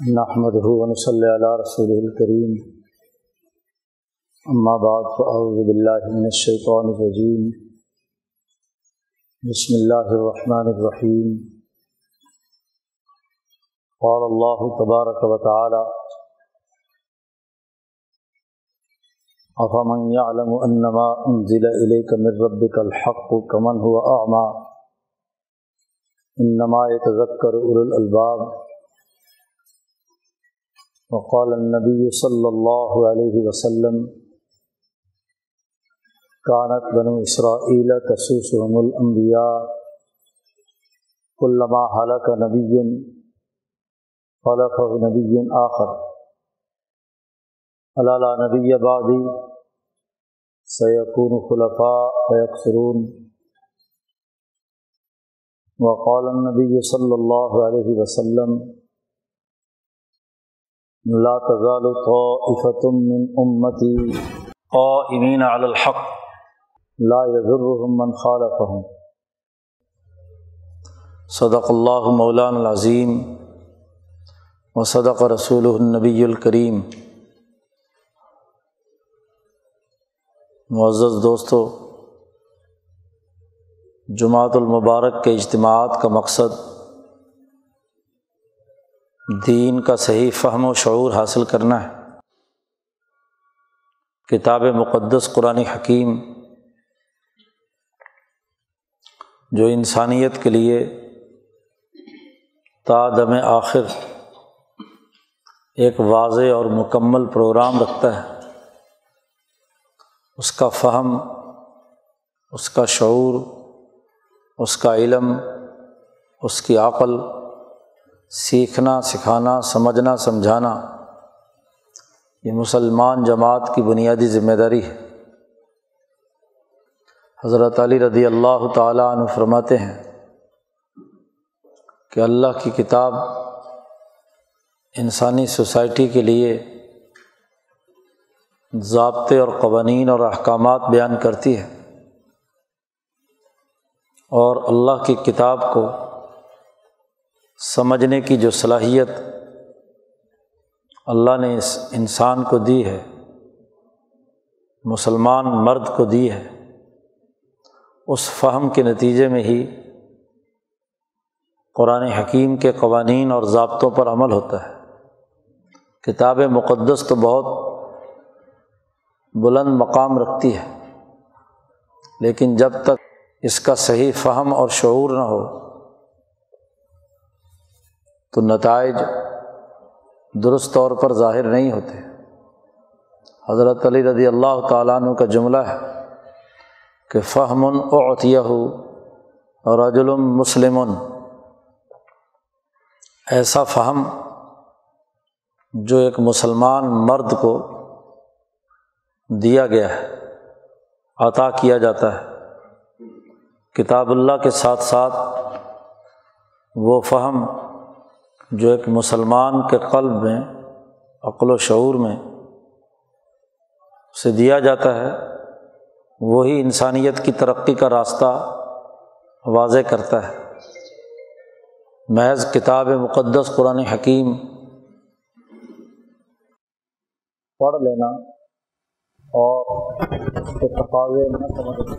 نحمد صلی اللہ رسول الکریم اما بعد، فاعوذ باللہ من الشیطان الرجیم بسم اللہ الرحمن الرحیم قال اللہ تبارک و تعالی افمن يعلم انما انزل اليك من ربك الحق كمن هو اعمى انما يتذكر اولو الالباب وقال النبي صلى الله عليه وسلم، كانت بنو إسرائيل تسوسهم الأنبياء، كلما هلك نبي خلفه نبي آخر. ألا لا نبي بعدي؟ سيكون خلفاء فيكثرون. وقال النبي صلى الله عليه وسلم لا تزال طائفة من أمتي قائمين على الحق. لا يذرهم من خالفهم. صدق اللہ مولانا العظیم و صدق رسول النبی الکریم معزز دوستو جماعت المبارک کے اجتماعات کا مقصد دین کا صحیح فہم و شعور حاصل کرنا ہے۔ کتاب مقدس قرآن حکیم، جو انسانیت کے لیے تادم آخر ایک واضح اور مکمل پروگرام رکھتا ہے۔ اس کا فہم، اس کا شعور، اس کا علم، اس کی عقل سیکھنا، سکھانا، سمجھنا، سمجھانا، یہ مسلمان جماعت کی بنیادی ذمہ داری ہے۔ حضرت علی رضی اللہ تعالیٰ عنہ فرماتے ہیں کہ اللہ کی کتاب انسانی سوسائٹی کے لیے ضابطے اور قوانین اور احکامات بیان کرتی ہے اور اللہ کی کتاب کو سمجھنے کی جو صلاحیت اللہ نے اس انسان کو دی ہے، مسلمان مرد کو دی ہے، اس فہم کے نتیجے میں ہی قرآن حکیم کے قوانین اور ضابطوں پر عمل ہوتا ہے۔ کتاب مقدس تو بہت بلند مقام رکھتی ہے، لیکن جب تک اس کا صحیح فہم اور شعور نہ ہو تو نتائج درست طور پر ظاہر نہیں ہوتے۔ حضرت علی رضی اللہ تعالیٰ عنہ کا جملہ ہے کہ فہم اوتیہ اور رجلم مسلم ایسا فہم جو ایک مسلمان مرد کو دیا گیا ہے، عطا کیا جاتا ہے۔ کتاب اللہ کے ساتھ ساتھ وہ فہم جو ایک مسلمان کے قلب میں، عقل و شعور میں اسے دیا جاتا ہے، وہی انسانیت کی ترقی کا راستہ واضح کرتا ہے۔ محض کتاب مقدس قرآن حکیم پڑھ لینا اور اس کے تقاضے نہ سمجھنا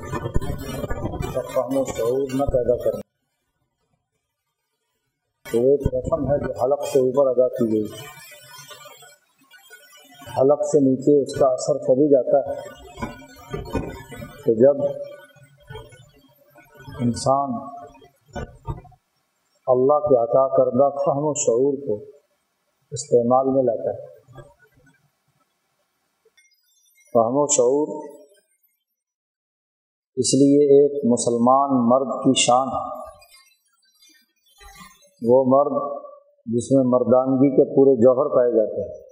فہم و شعور نہ پیدا کرنا۔ تو ایک رسم ہے جو حلق سے اوپر ادا کی گئی۔ حلق سے نیچے اس کا اثر کبھی جاتا ہے۔ کہ جب انسان اللہ کے عطا کردہ فہم و شعور کو استعمال میں لاتا ہے، فہم و شعور اس لیے ایک مسلمان مرد کی شان ہے۔ وہ مرد جس میں مردانگی کے پورے جوہر پائے جاتے ہیں۔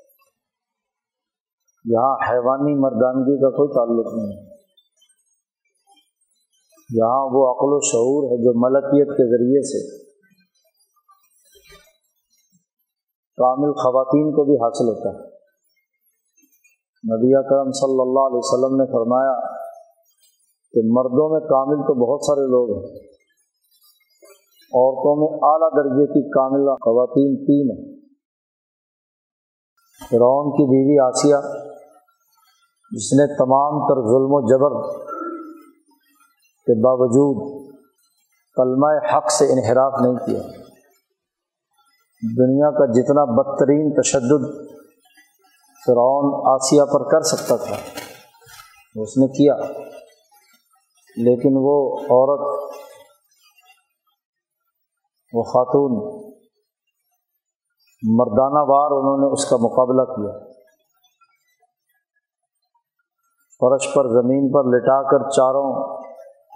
یہاں حیوانی مردانگی کا کوئی تعلق نہیں۔ ہے یہاں وہ عقل و شعور ہے جو ملکیت کے ذریعے سے کامل خواتین کو بھی حاصل ہوتا ہے۔ نبی کرم صلی اللہ علیہ وسلم نے فرمایا کہ مردوں میں کامل تو بہت سارے لوگ ہیں۔ عورتوں میں اعلیٰ درجے کی کاملہ خواتین تین ہیں۔ فرعون کی بیوی آسیہ، جس نے تمام تر ظلم و جبر کے باوجود کلمہ حق سے انحراف نہیں کیا۔ دنیا کا جتنا بدترین تشدد فرعون آسیہ پر کر سکتا تھا اس نے کیا۔ لیکن وہ عورت وہ خاتون مردانہ وار انہوں نے اس کا مقابلہ کیا۔ فرش پر زمین پر لٹا کر چاروں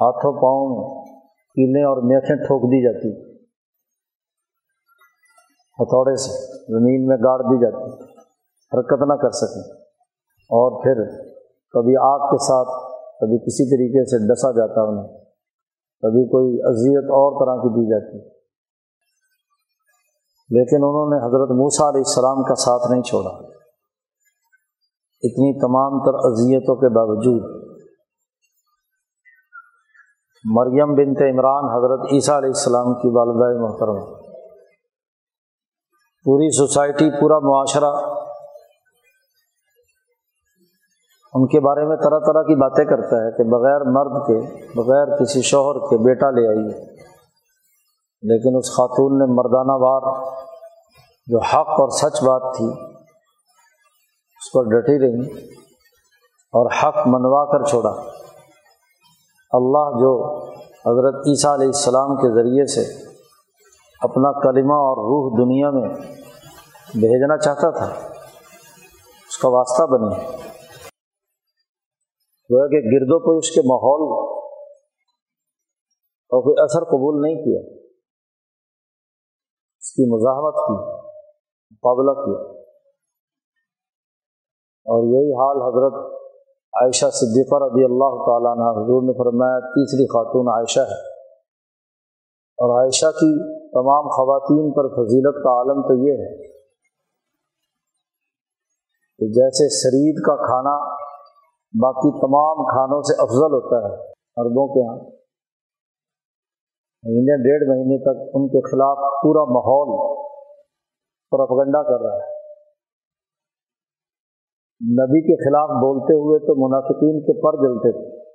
ہاتھوں پاؤں کیلیں اور میتھیں ٹھوک دی جاتی۔ ہتھوڑے سے زمین میں گاڑ دی جاتی۔ حرکت نہ کر سکیں۔ اور پھر کبھی آگ کے ساتھ، کبھی کسی طریقے سے ڈسا جاتا انہیں۔ کبھی کوئی اذیت اور طرح کی دی جاتی۔ لیکن انہوں نے حضرت موسیٰ علیہ السلام کا ساتھ نہیں چھوڑا۔ اتنی تمام تر اذیتوں کے باوجود مریم بنت عمران حضرت عیسیٰ علیہ السلام کی والدہ محترم، پوری سوسائٹی، پورا معاشرہ ان کے بارے میں طرح طرح کی باتیں کرتا ہے کہ بغیر مرد کے، بغیر کسی شوہر کے بیٹا لے آئیے۔ لیکن اس خاتون نے مردانہ وار جو حق اور سچ بات تھی، اس پر ڈٹی رہی اور حق منوا کر چھوڑا۔ اللہ جو حضرت عیسیٰ علیہ السلام کے ذریعے سے اپنا کلمہ اور روح دنیا میں بھیجنا چاہتا تھا، اس کا واسطہ بنی۔ وہ کہ گرد و پیش کے ماحول اور کوئی اثر قبول نہیں کیا۔ کی مزاحمت کی، مقابلہ کیا۔ اور یہی حال حضرت عائشہ صدیقہ رضی اللہ تعالیٰ عنہ حضور نے فرمایا، تیسری خاتون عائشہ ہے۔ اور عائشہ کی تمام خواتین پر فضیلت کا عالم تو یہ ہے کہ جیسے شرید کا کھانا باقی تمام کھانوں سے افضل ہوتا ہے، عربوں کے یہاں مہینے، ڈیڑھ مہینے تک ان کے خلاف پورا ماحول پروپگنڈا کر رہا ہے۔ نبی کے خلاف بولتے ہوئے تو منافقین کے پر جلتے تھے۔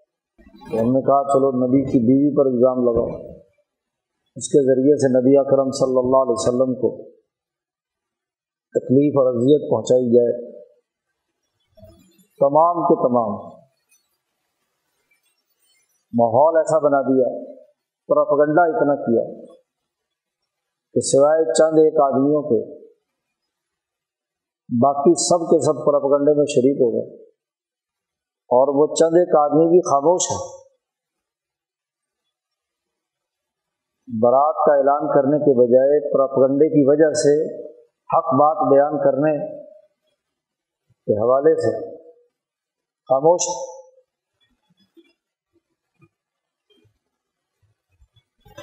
تو ہم نے کہا، چلو نبی کی بیوی پر الزام لگاؤ۔ اس کے ذریعے سے نبی اکرم صلی اللہ علیہ وسلم کو تکلیف اور اذیت پہنچائی جائے۔ تمام کے تمام ماحول ایسا بنا دیا۔ پراپگنڈا اتنا کیا کہ سوائے چند ایک آدمیوں کے، باقی سب کے سب پراپگنڈے میں شریک ہو گئے۔ اور وہ چند ایک آدمی بھی خاموش ہے برات کا اعلان کرنے کے بجائے پراپگنڈے کی وجہ سے حق بات بیان کرنے کے حوالے سے خاموش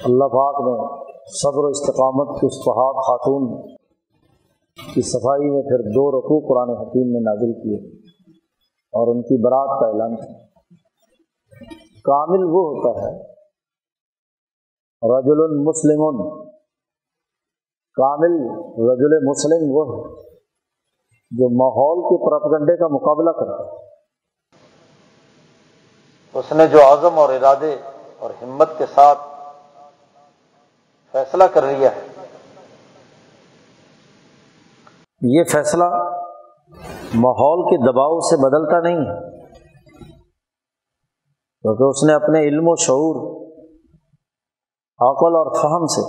اللہ پاک نے صبر و استقامت کی اس پہاڑ خاتون کی صفائی میں پھر دو رقو قرآن حکیم نے نازل کیے اور ان کی برات کا اعلان کیا۔ کامل وہ ہوتا ہے، رجل مسلم، کامل رجل مسلم وہ ہے جو ماحول کے پرپگنڈے کا مقابلہ کرتا ہے۔ اس نے جو عزم اور ارادے اور ہمت کے ساتھ فیصلہ کر لیا ہے۔ یہ فیصلہ ماحول کے دباؤ سے بدلتا نہیں۔ ہے کیونکہ اس نے اپنے علم و شعور، عقل اور فہم سے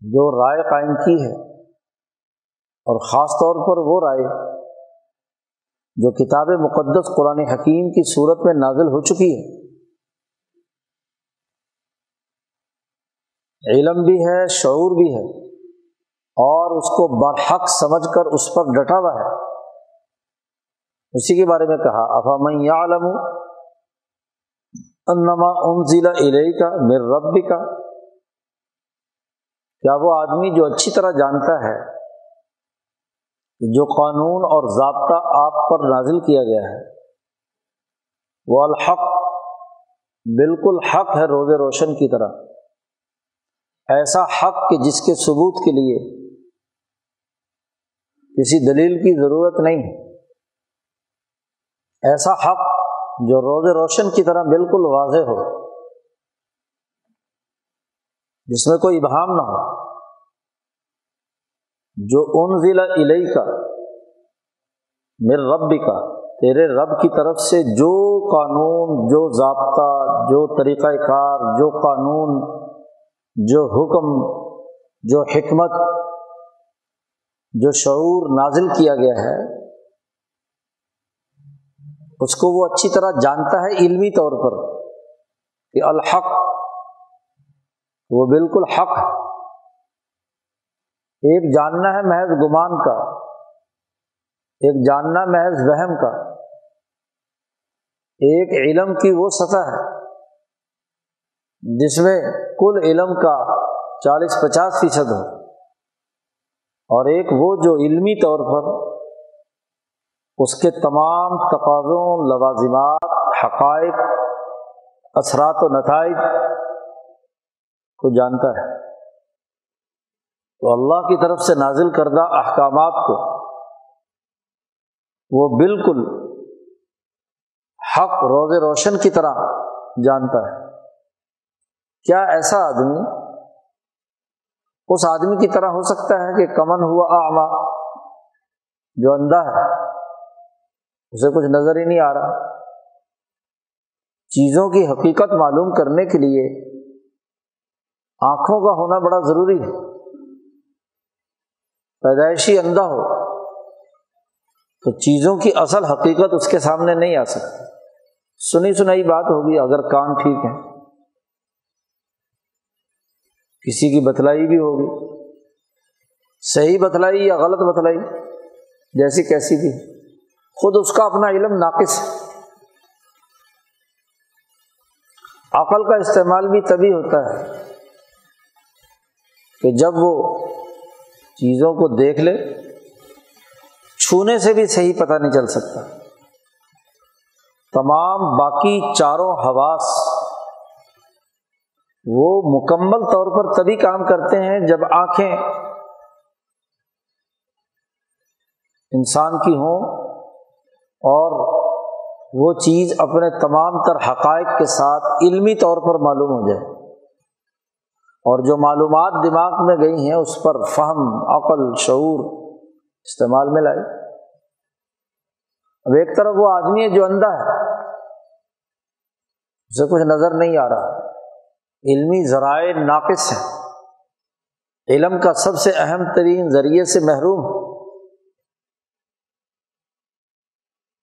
جو رائے قائم کی ہے، اور خاص طور پر وہ رائے جو کتاب مقدس قرآن حکیم کی صورت میں نازل ہو چکی ہے۔ علم بھی ہے، شعور بھی ہے، اور اس کو برحق سمجھ کر اس پر ڈٹا ہوا ہے۔ اسی کے بارے میں کہا افام عالم انما ضلع علیہ کا میر رب کا کیا وہ آدمی جو اچھی طرح جانتا ہے جو قانون اور ضابطہ آپ پر نازل کیا گیا ہے، وہ الحق، بالکل حق ہے روز روشن کی طرح۔ ایسا حق کہ جس کے ثبوت کے لیے کسی دلیل کی ضرورت نہیں ایسا حق جو روز روشن کی طرح بالکل واضح ہو، جس میں کوئی ابہام نہ ہو، جو ان ضلع علیہ کا میرے رب کا تیرے رب کی طرف سے جو قانون، جو ضابطہ، جو طریقۂ کار، جو قانون جو حکم، جو حکمت، جو شعور نازل کیا گیا ہے، اس کو وہ اچھی طرح جانتا ہے علمی طور پر کہ الحق، وہ بالکل حق ایک جاننا ہے محض گمان کا، ایک جاننا محض وہم کا۔ ایک علم کی وہ سطح ہے۔ جس میں کل علم کا چالیس پچاس فیصد ہو۔ اور ایک وہ جو علمی طور پر اس کے تمام تقاضوں، لوازمات، حقائق، اثرات و نتائج کو جانتا ہے۔ تو اللہ کی طرف سے نازل کردہ احکامات کو وہ بالکل حق روز روشن کی طرح جانتا ہے۔ کیا ایسا آدمی اس آدمی کی طرح ہو سکتا ہے کہ کمن ہوا آما جو اندھا ہے؟ اسے کچھ نظر ہی نہیں آ رہا۔ چیزوں کی حقیقت معلوم کرنے کے لیے آنکھوں کا ہونا بڑا ضروری ہے۔ پیدائشی اندھا ہو تو چیزوں کی اصل حقیقت اس کے سامنے نہیں آ سکتی۔ سنی سنائی بات ہوگی، اگر کام ٹھیک ہے۔ کسی کی بتلائی بھی ہوگی۔ صحیح بتلائی یا غلط بتلائی؟ جیسی کیسی بھی۔ خود اس کا اپنا علم ناقص۔ ہے عقل کا استعمال بھی تبھی ہوتا ہے کہ جب وہ چیزوں کو دیکھ لے، چھونے سے بھی صحیح پتہ نہیں چل سکتا۔ تمام باقی چاروں حواس وہ مکمل طور پر تبھی کام کرتے ہیں جب آنکھیں انسان کی ہوں اور وہ چیز اپنے تمام تر حقائق کے ساتھ علمی طور پر معلوم ہو جائے۔ اور جو معلومات دماغ میں گئی ہیں، اس پر فہم، عقل، شعور استعمال میں لائے۔ اب ایک طرف وہ آدمی ہے جو اندھا ہے، اسے کچھ نظر نہیں آ رہا۔ علمی ذرائع ناقص ہیں۔ علم کا سب سے اہم ترین ذریعے سے محروم۔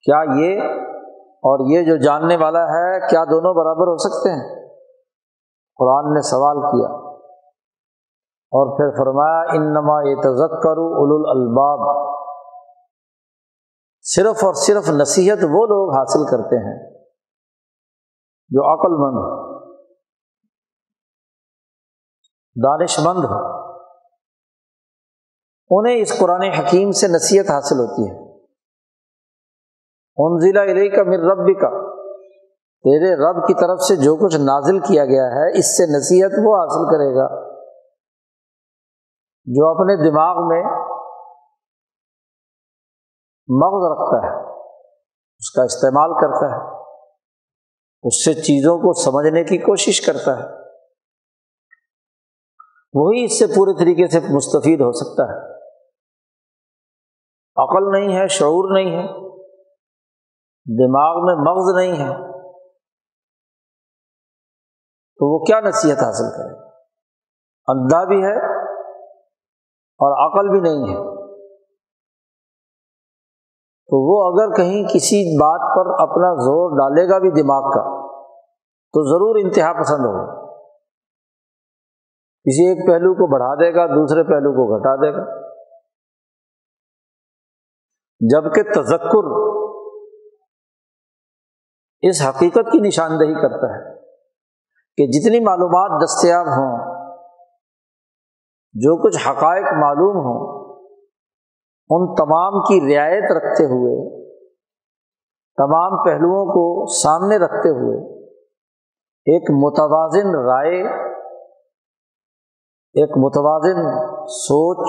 کیا یہ اور یہ جو جاننے والا ہے، کیا دونوں برابر ہو سکتے ہیں؟ قرآن نے سوال کیا۔ اور پھر فرمایا ان نما یہ تزک کرو الباب صرف اور صرف نصیحت وہ لوگ حاصل کرتے ہیں جو عقل مند دانش مند ہو۔ انہیں اس قرآن حکیم سے نصیحت حاصل ہوتی ہے۔ ان ضلع علیہ کا مر رب کا تیرے رب کی طرف سے جو کچھ نازل کیا گیا ہے، اس سے نصیحت وہ حاصل کرے گا۔ جو اپنے دماغ میں مغز رکھتا ہے، اس کا استعمال کرتا ہے۔ اس سے چیزوں کو سمجھنے کی کوشش کرتا ہے۔ وہی اس سے پورے طریقے سے مستفید ہو سکتا ہے۔ عقل نہیں ہے، شعور نہیں ہے، دماغ میں مغز نہیں ہے، تو وہ کیا نصیحت حاصل کرے؟ اندھا بھی ہے اور عقل بھی نہیں ہے۔ تو وہ اگر کہیں کسی بات پر اپنا زور ڈالے گا بھی دماغ کا، تو ضرور انتہا پسند ہوگا۔ کسی ایک پہلو کو بڑھا دے گا، دوسرے پہلو کو گھٹا دے گا۔ جبکہ تذکر اس حقیقت کی نشاندہی کرتا ہے کہ جتنی معلومات دستیاب ہوں، جو کچھ حقائق معلوم ہوں، ان تمام کی رعایت رکھتے ہوئے، تمام پہلوؤں کو سامنے رکھتے ہوئے، ایک متوازن رائے ایک متوازن سوچ،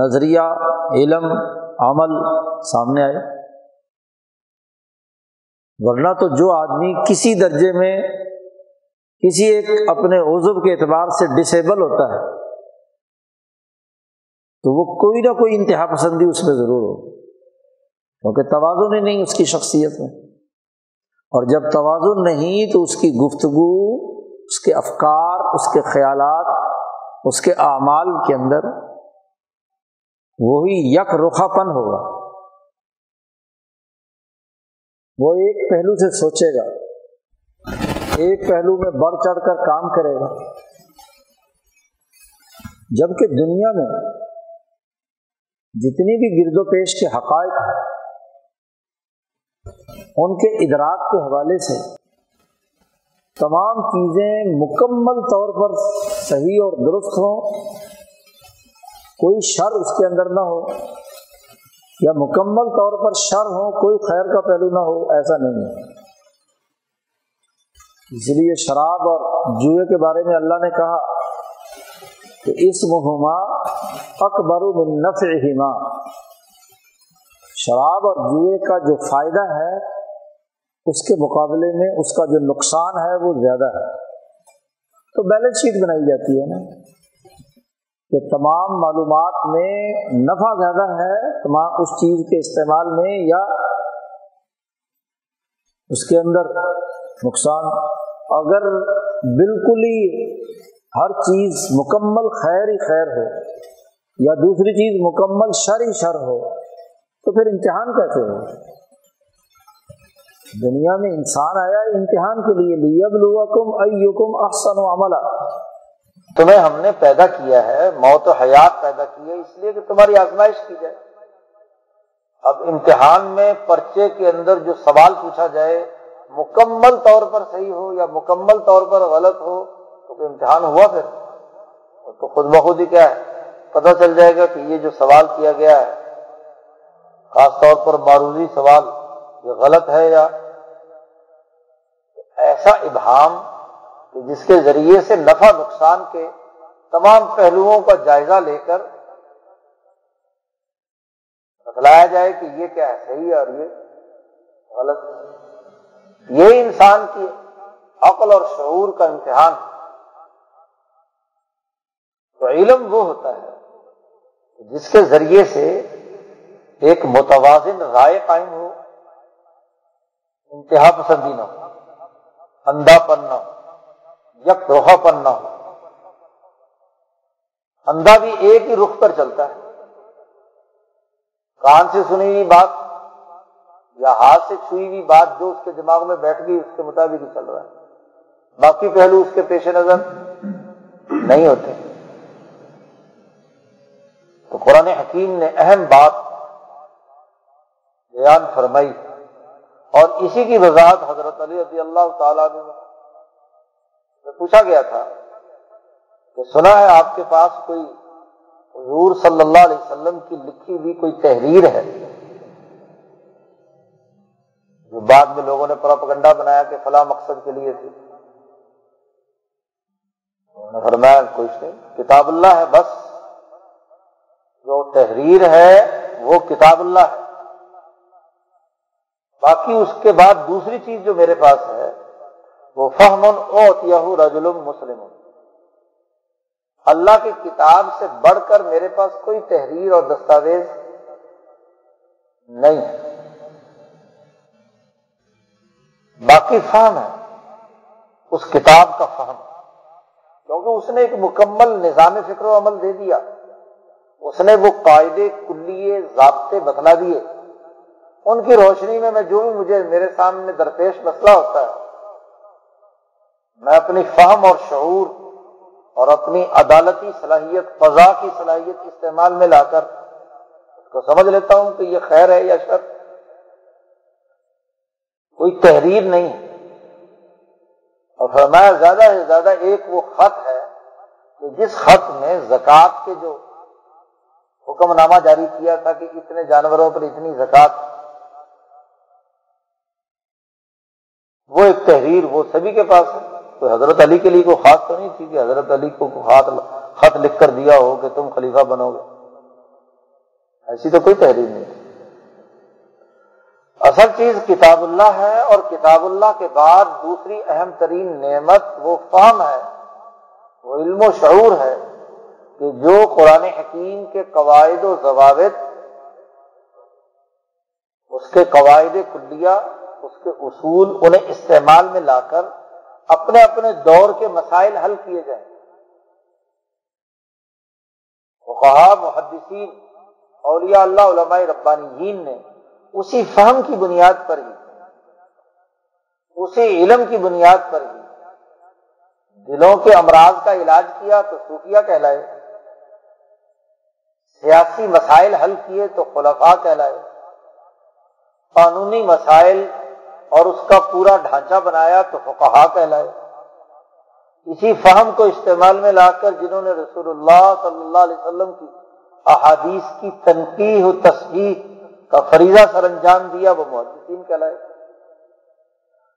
نظریہ، علم، عمل سامنے آئے۔ ورنہ تو جو آدمی کسی درجے میں کسی ایک اپنے عزب کے اعتبار سے ڈسیبل ہوتا ہے، تو وہ کوئی نہ کوئی انتہا پسندی اس میں ضرور ہو کیونکہ توازن ہی نہیں اس کی شخصیت میں۔ اور جب توازن نہیں تو اس کی گفتگو، اس کے افکار، اس کے خیالات اس کے اعمال کے اندر وہی یک رخا پن ہوگا۔ وہ ایک پہلو سے سوچے گا۔ ایک پہلو میں بڑھ چڑھ کر کام کرے گا۔ جبکہ دنیا میں جتنی بھی گرد و پیش کے حقائق ان کے ادراک کے حوالے سے تمام چیزیں مکمل طور پر صحیح اور درست ہوں کوئی شر اس کے اندر نہ ہو، یا مکمل طور پر شر ہو، کوئی خیر کا پہلو نہ ہو، ایسا نہیں ہے۔ اس لیے شراب اور جوئے کے بارے میں اللہ نے کہا کہ اس مہما اکبر من نفعہما۔ شراب اور جوئے کا جو فائدہ ہے، اس کے مقابلے میں اس کا جو نقصان ہے، وہ زیادہ ہے۔ تو بیلنس شیٹ بنائی جاتی ہے نا۔ کہ تمام معلومات میں نفع زیادہ ہے، تمام اس چیز کے استعمال میں یا اس کے اندر نقصان۔ اگر بالکل ہی ہر چیز مکمل خیر ہی خیر ہو یا دوسری چیز مکمل شر ہی شر ہو، تو پھر امتحان کیسے ہو؟ دنیا میں انسان آیا امتحان کے لیے لیب ایکم احسن و عملہ تمہیں ہم نے پیدا کیا ہے، موت و حیات پیدا کی ہے، اس لیے کہ تمہاری آزمائش کی جائے۔ اب امتحان میں پرچے کے اندر جو سوال پوچھا جائے، مکمل طور پر صحیح ہو یا مکمل طور پر غلط ہو، تو امتحان ہوا پھر۔ تو خود بخود ہی کیا ہے؟ پتہ چل جائے گا کہ یہ جو سوال کیا گیا ہے، خاص طور پر معروضی سوال، یہ غلط ہے یا ایسا ابہام کہ جس کے ذریعے سے نفع نقصان کے تمام پہلوؤں کا جائزہ لے کر بتلایا جائے کہ یہ کیا ہے، صحیح ہے اور یہ غلط یہ انسان کی عقل اور شعور کا امتحان تو علم وہ ہوتا ہے جس کے ذریعے سے ایک متوازن رائے قائم ہو، انتہا پسندی نہ ہو۔ اندھا پن نہ ہو یک روحا پن نہ ہو اندھا بھی ایک ہی رخ پر چلتا ہے کان سے سنی ہوئی بات یا ہاتھ سے چھوئی ہوئی بات جو اس کے دماغ میں بیٹھ گئی اس کے مطابق ہی چل رہا ہے باقی پہلو اس کے پیش نظر نہیں ہوتے تو قرآن حکیم نے اہم بات بیان فرمائی اور اسی کی وضاحت حضرت علی رضی اللہ تعالیٰ نے پوچھا گیا تھا کہ سنا ہے آپ کے پاس کوئی حضور صلی اللہ علیہ وسلم کی لکھی ہوئی کوئی تحریر ہے؟ جو بعد میں لوگوں نے پراپگنڈا بنایا کہ فلاں مقصد کے لیے تھی۔ فرمایا، کچھ نہیں، کتاب اللہ ہے، بس جو تحریر ہے وہ کتاب اللہ ہے۔ باقی اس کے بعد دوسری چیز جو میرے پاس ہے، وہ فہمن اوتیہ رجل مسلم اللہ کی کتاب سے بڑھ کر میرے پاس کوئی تحریر اور دستاویز نہیں ہے۔ باقی فہم ہے، اس کتاب کا فہم۔ کیونکہ اس نے ایک مکمل نظام فکر و عمل دے دیا۔ اس نے وہ قاعدے کلیے ضابطے بتلا دیے۔ ان کی روشنی میں میں جو بھی مجھے میرے سامنے درپیش مسئلہ ہوتا ہے، میں اپنی فہم اور شعور اور اپنی عدالتی صلاحیت، فضا کی صلاحیت استعمال میں لا کر اس کو سمجھ لیتا ہوں کہ یہ خیر ہے یا شر۔ کوئی تحریر نہیں ہے۔ اور فرمایا، زیادہ سے زیادہ ایک وہ خط ہے کہ جس خط میں زکوٰۃ کے جو حکم نامہ جاری کیا تھا کہ اتنے جانوروں پر اتنی زکوٰۃ تحریر وہ سبھی کے پاس ہے۔ کوئی حضرت علی کے لیے کوئی خاص تو نہیں تھی کہ حضرت علی کو خط لکھ کر دیا ہو کہ تم خلیفہ بنو گے۔ ایسی تو کوئی تحریر نہیں تھی۔ اصل چیز کتاب اللہ ہے اور کتاب اللہ کے بعد دوسری اہم ترین نعمت وہ فہم ہے، وہ علم و شعور ہے کہ جو قرآن حکیم کے قواعد و ضوابط، اس کے قواعد کلیہ کے اصول انہیں استعمال میں لا کر اپنے اپنے دور کے مسائل حل کیے جائیں۔ فقہا، محدثین، اولیاء اللہ، علماء ربانیین نے اسی فہم کی بنیاد پر ہی، اسی علم کی بنیاد پر ہی دلوں کے امراض کا علاج کیا تو صوفیہ کہلائے، سیاسی مسائل حل کیے تو خلفاء کہلائے، قانونی مسائل اور اس کا پورا ڈھانچہ بنایا تو فقہا کہلائے۔ اسی فہم کو استعمال میں لا کر جنہوں نے رسول اللہ صلی اللہ علیہ وسلم کی احادیث کی تنقید و تصویر کا فریضہ سر انجام دیا، وہ محدثین کہلائے۔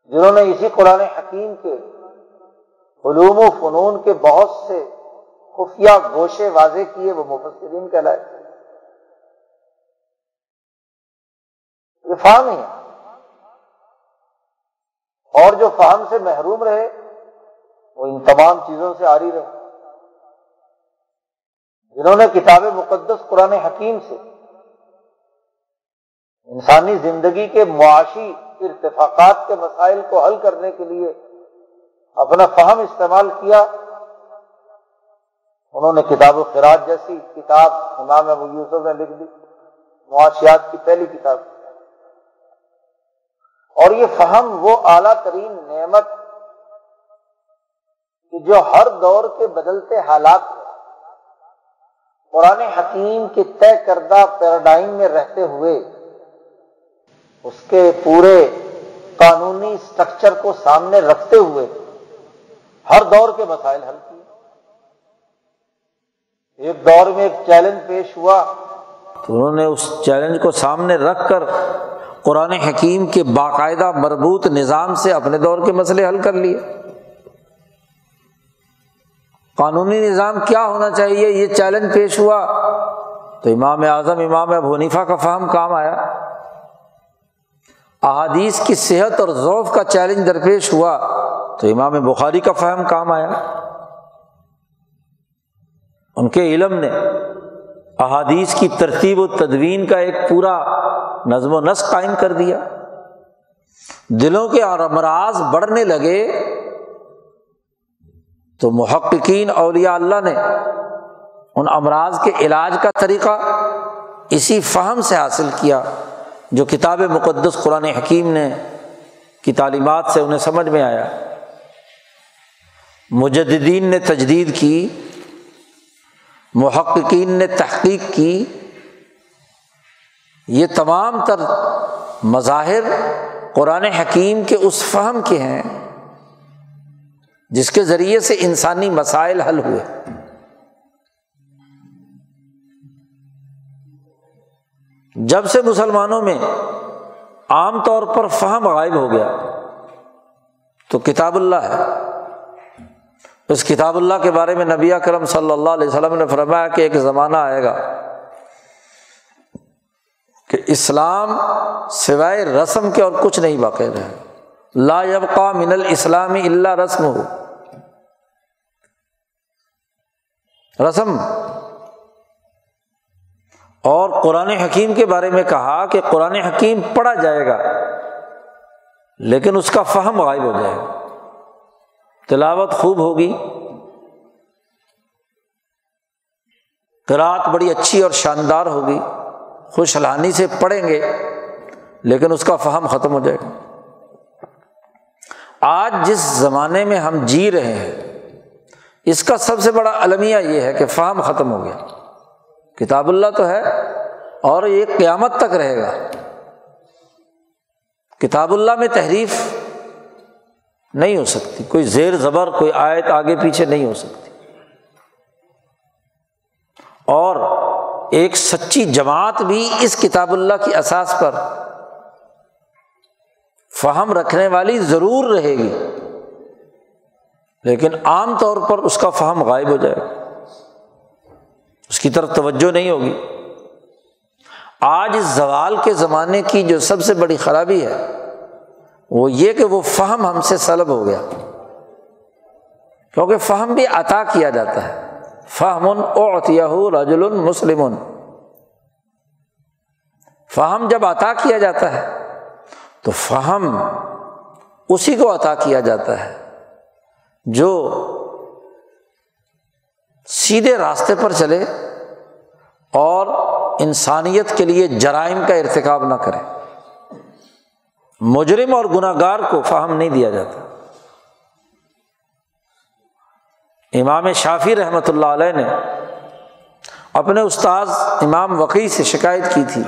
جنہوں نے اسی قرآن حکیم کے علوم و فنون کے بہت سے خفیہ گوشے واضح کیے، وہ مفسرین کہلائے۔ یہ فہم ہی ہے۔ اور جو فہم سے محروم رہے، وہ ان تمام چیزوں سے آری رہے۔ جنہوں نے کتاب مقدس قرآن حکیم سے انسانی زندگی کے معاشی ارتفاقات کے مسائل کو حل کرنے کے لیے اپنا فہم استعمال کیا، انہوں نے کتاب و خراج جیسی کتاب امام ابو یوسف نے لکھ دی، معاشیات کی پہلی کتاب۔ اور یہ فہم وہ اعلیٰ ترین نعمت کہ جو ہر دور کے بدلتے حالات میں قرآن حکیم کے طے کردہ پیراڈائم میں رہتے ہوئے اس کے پورے قانونی اسٹرکچر کو سامنے رکھتے ہوئے ہر دور کے مسائل حل کیے۔ ایک دور میں ایک چیلنج پیش ہوا۔ تو انہوں نے اس چیلنج کو سامنے رکھ کر قرآن حکیم کے باقاعدہ مربوط نظام سے اپنے دور کے مسئلے حل کر لیے۔ قانونی نظام کیا ہونا چاہیے؟ یہ چیلنج پیش ہوا۔ تو امام اعظم، امام اب حنیفہ کا فہم کام آیا۔ احادیث کی صحت اور ذوف کا چیلنج درپیش ہوا۔ تو امام بخاری کا فہم کام آیا۔ ان کے علم نے احادیث کی ترتیب و تدوین کا ایک پورا نظم و نسق قائم کر دیا۔ دلوں کے اور امراض بڑھنے لگے۔ تو محققین اولیاء اللہ نے ان امراض کے علاج کا طریقہ اسی فہم سے حاصل کیا جو کتاب مقدس قرآن حکیم نے کی تعلیمات سے انہیں سمجھ میں آیا۔ مجدین نے تجدید کی، محققین نے تحقیق کی۔ یہ تمام تر مظاہر قرآن حکیم کے اس فہم کے ہیں، جس کے ذریعے سے انسانی مسائل حل ہوئے۔ جب سے مسلمانوں میں عام طور پر فہم غائب ہو گیا، تو کتاب اللہ ہے۔ اس کتاب اللہ کے بارے میں نبی کرم صلی اللہ علیہ وسلم نے فرمایا کہ ایک زمانہ آئے گا کہ اسلام سوائے رسم کے اور کچھ نہیں باقی رہے لا یبقا من الاسلامی اللہ رسم ہو رسم۔ اور قرآن حکیم کے بارے میں کہا کہ قرآن حکیم پڑھا جائے گا، لیکن اس کا فہم غائب ہو جائے گا۔ تلاوت خوب ہوگی۔ قرآت بڑی اچھی اور شاندار ہوگی۔ خوشحلانی سے پڑھیں گے، لیکن اس کا فہم ختم ہو جائے گا۔ آج جس زمانے میں ہم جی رہے ہیں، اس کا سب سے بڑا المیہ یہ ہے کہ فہم ختم ہو گیا۔ کتاب اللہ تو ہے اور یہ قیامت تک رہے گا۔ کتاب اللہ میں تحریف نہیں ہو سکتی۔ کوئی زیر زبر، کوئی آیت آگے پیچھے نہیں ہو سکتی۔ اور ایک سچی جماعت بھی اس کتاب اللہ کی اساس پر فہم رکھنے والی ضرور رہے گی۔ لیکن عام طور پر اس کا فہم غائب ہو جائے گا۔ اس کی طرف توجہ نہیں ہوگی۔ آج اس زوال کے زمانے کی جو سب سے بڑی خرابی ہے، وہ یہ کہ وہ فہم ہم سے سلب ہو گیا۔ کیونکہ فہم بھی عطا کیا جاتا ہے۔ فہم اوتیہ رجل مسلم۔ فہم جب عطا کیا جاتا ہے، تو فہم اسی کو عطا کیا جاتا ہے جو سیدھے راستے پر چلے اور انسانیت کے لیے جرائم کا ارتکاب نہ کرے۔ مجرم اور گناہ گار کو فہم نہیں دیا جاتا۔ امام شافی رحمۃ اللہ علیہ نے اپنے استاذ امام وقی سے شکایت کی تھی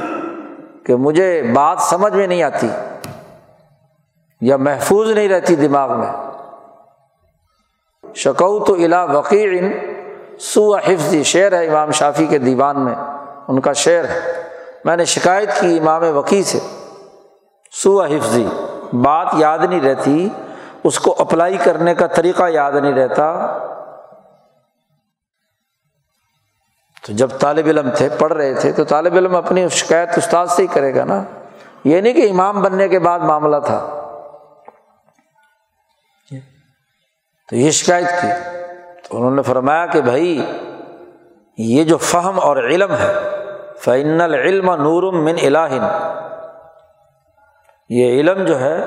کہ مجھے بات سمجھ میں نہیں آتی یا محفوظ نہیں رہتی دماغ میں۔ شکو تو الا وقیع سو حفظی شعر ہے امام شافی کے دیوان میں، ان کا شعر ہے۔ میں نے شکایت کی امام وقی سے۔ سو حفظی بات یاد نہیں رہتی، اس کو اپلائی کرنے کا طریقہ یاد نہیں رہتا۔ تو جب طالب علم تھے، پڑھ رہے تھے، تو طالب علم اپنی شکایت استاد سے ہی کرے گا نا؟ یہ نہیں کہ امام بننے کے بعد معاملہ تھا۔ تو یہ شکایت کی۔ تو انہوں نے فرمایا کہ بھائی، یہ جو فہم اور علم ہے فعن العلم نور من الہن یہ علم جو ہے،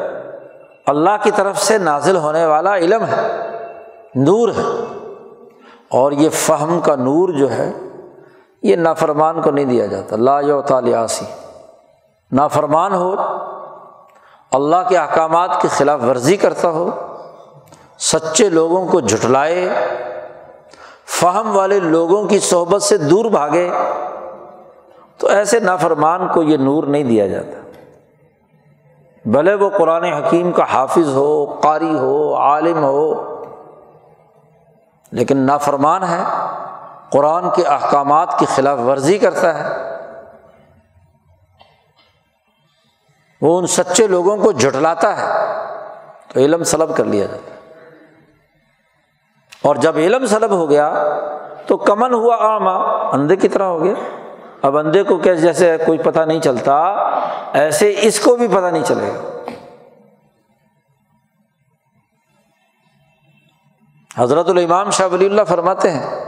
اللہ کی طرف سے نازل ہونے والا علم ہے، نور ہے۔ اور یہ فہم کا نور جو ہے یہ نافرمان کو نہیں دیا جاتا۔ لا یو نافرمان ہو، اللہ کے احکامات کی خلاف ورزی کرتا ہو، سچے لوگوں کو جھٹلائے، فہم والے لوگوں کی صحبت سے دور بھاگے، تو ایسے نافرمان کو یہ نور نہیں دیا جاتا۔ بھلے وہ قرآن حکیم کا حافظ ہو، قاری ہو، عالم ہو، لیکن نافرمان ہے۔ قرآن کے احکامات کی خلاف ورزی کرتا ہے۔ وہ ان سچے لوگوں کو جھٹلاتا ہے۔ تو علم سلب کر لیا جاتا ہے۔ اور جب علم سلب ہو گیا تو کمن ہوا آما اندھے کی طرح ہو گیا۔ اب اندھے کو کیسے، جیسے کوئی پتہ نہیں چلتا، ایسے اس کو بھی پتہ نہیں چلے گا۔ حضرت الامام شاہ ولی اللہ فرماتے ہیں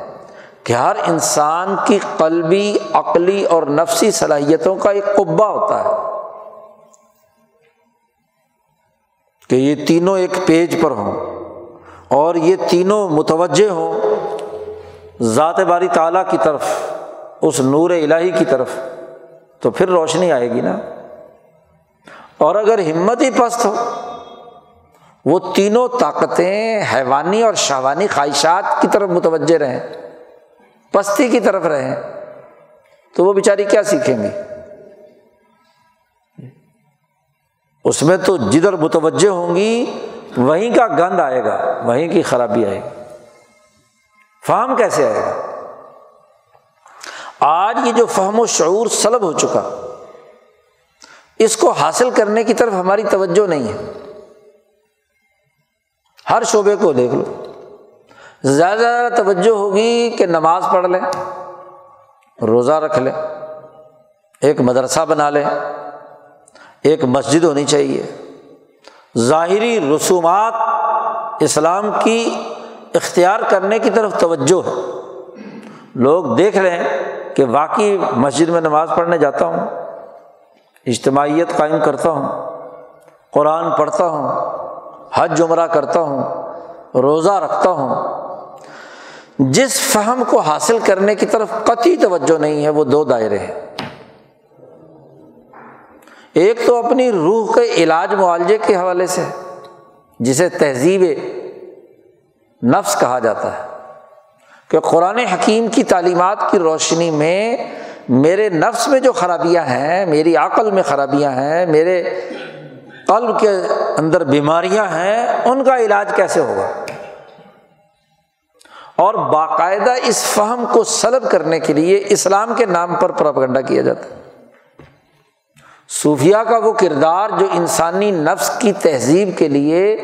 کہ ہر انسان کی قلبی، عقلی اور نفسی صلاحیتوں کا ایک قبا ہوتا ہے۔ کہ یہ تینوں ایک پیج پر ہوں اور یہ تینوں متوجہ ہوں ذات باری تعالیٰ کی طرف، اس نور الہی کی طرف، تو پھر روشنی آئے گی نا۔ اور اگر ہمت ہی پست ہو، وہ تینوں طاقتیں، حیوانی اور شہوانی خواہشات کی طرف متوجہ رہیں۔ پستی کی طرف رہیں تو وہ بیچاری کیا سیکھیں گی اس میں تو جدھر متوجہ ہوں گی، وہیں کا گند آئے گا، وہیں کی خرابی آئے گی۔ فہم کیسے آئے گا؟ آج یہ جو فہم و شعور سلب ہو چکا، اس کو حاصل کرنے کی طرف ہماری توجہ نہیں ہے۔ ہر شعبے کو دیکھ لو۔ زیادہ زیادہ توجہ ہوگی کہ نماز پڑھ لیں، روزہ رکھ لیں، ایک مدرسہ بنا لیں، ایک مسجد ہونی چاہیے۔ ظاہری رسومات اسلام کی اختیار کرنے کی طرف توجہ۔ ہے لوگ دیکھ رہے ہیں کہ واقعی مسجد میں نماز پڑھنے جاتا ہوں، اجتماعیت قائم کرتا ہوں، قرآن پڑھتا ہوں، حج جمرہ کرتا ہوں، روزہ رکھتا ہوں۔ جس فہم کو حاصل کرنے کی طرف قطعی توجہ نہیں ہے، وہ دو دائرے ہیں۔ ایک تو اپنی روح کے علاج معالجے کے حوالے سے، جسے تہذیب نفس کہا جاتا ہے، کہ قرآن حکیم کی تعلیمات کی روشنی میں میرے نفس میں جو خرابیاں ہیں، میری عقل میں خرابیاں ہیں، میرے قلب کے اندر بیماریاں ہیں، ان کا علاج کیسے ہوگا؟ اور باقاعدہ اس فہم کو سلب کرنے کے لیے اسلام کے نام پر پراپگنڈا کیا جاتا ہے۔ صوفیہ کا وہ کردار جو انسانی نفس کی تہذیب کے لیے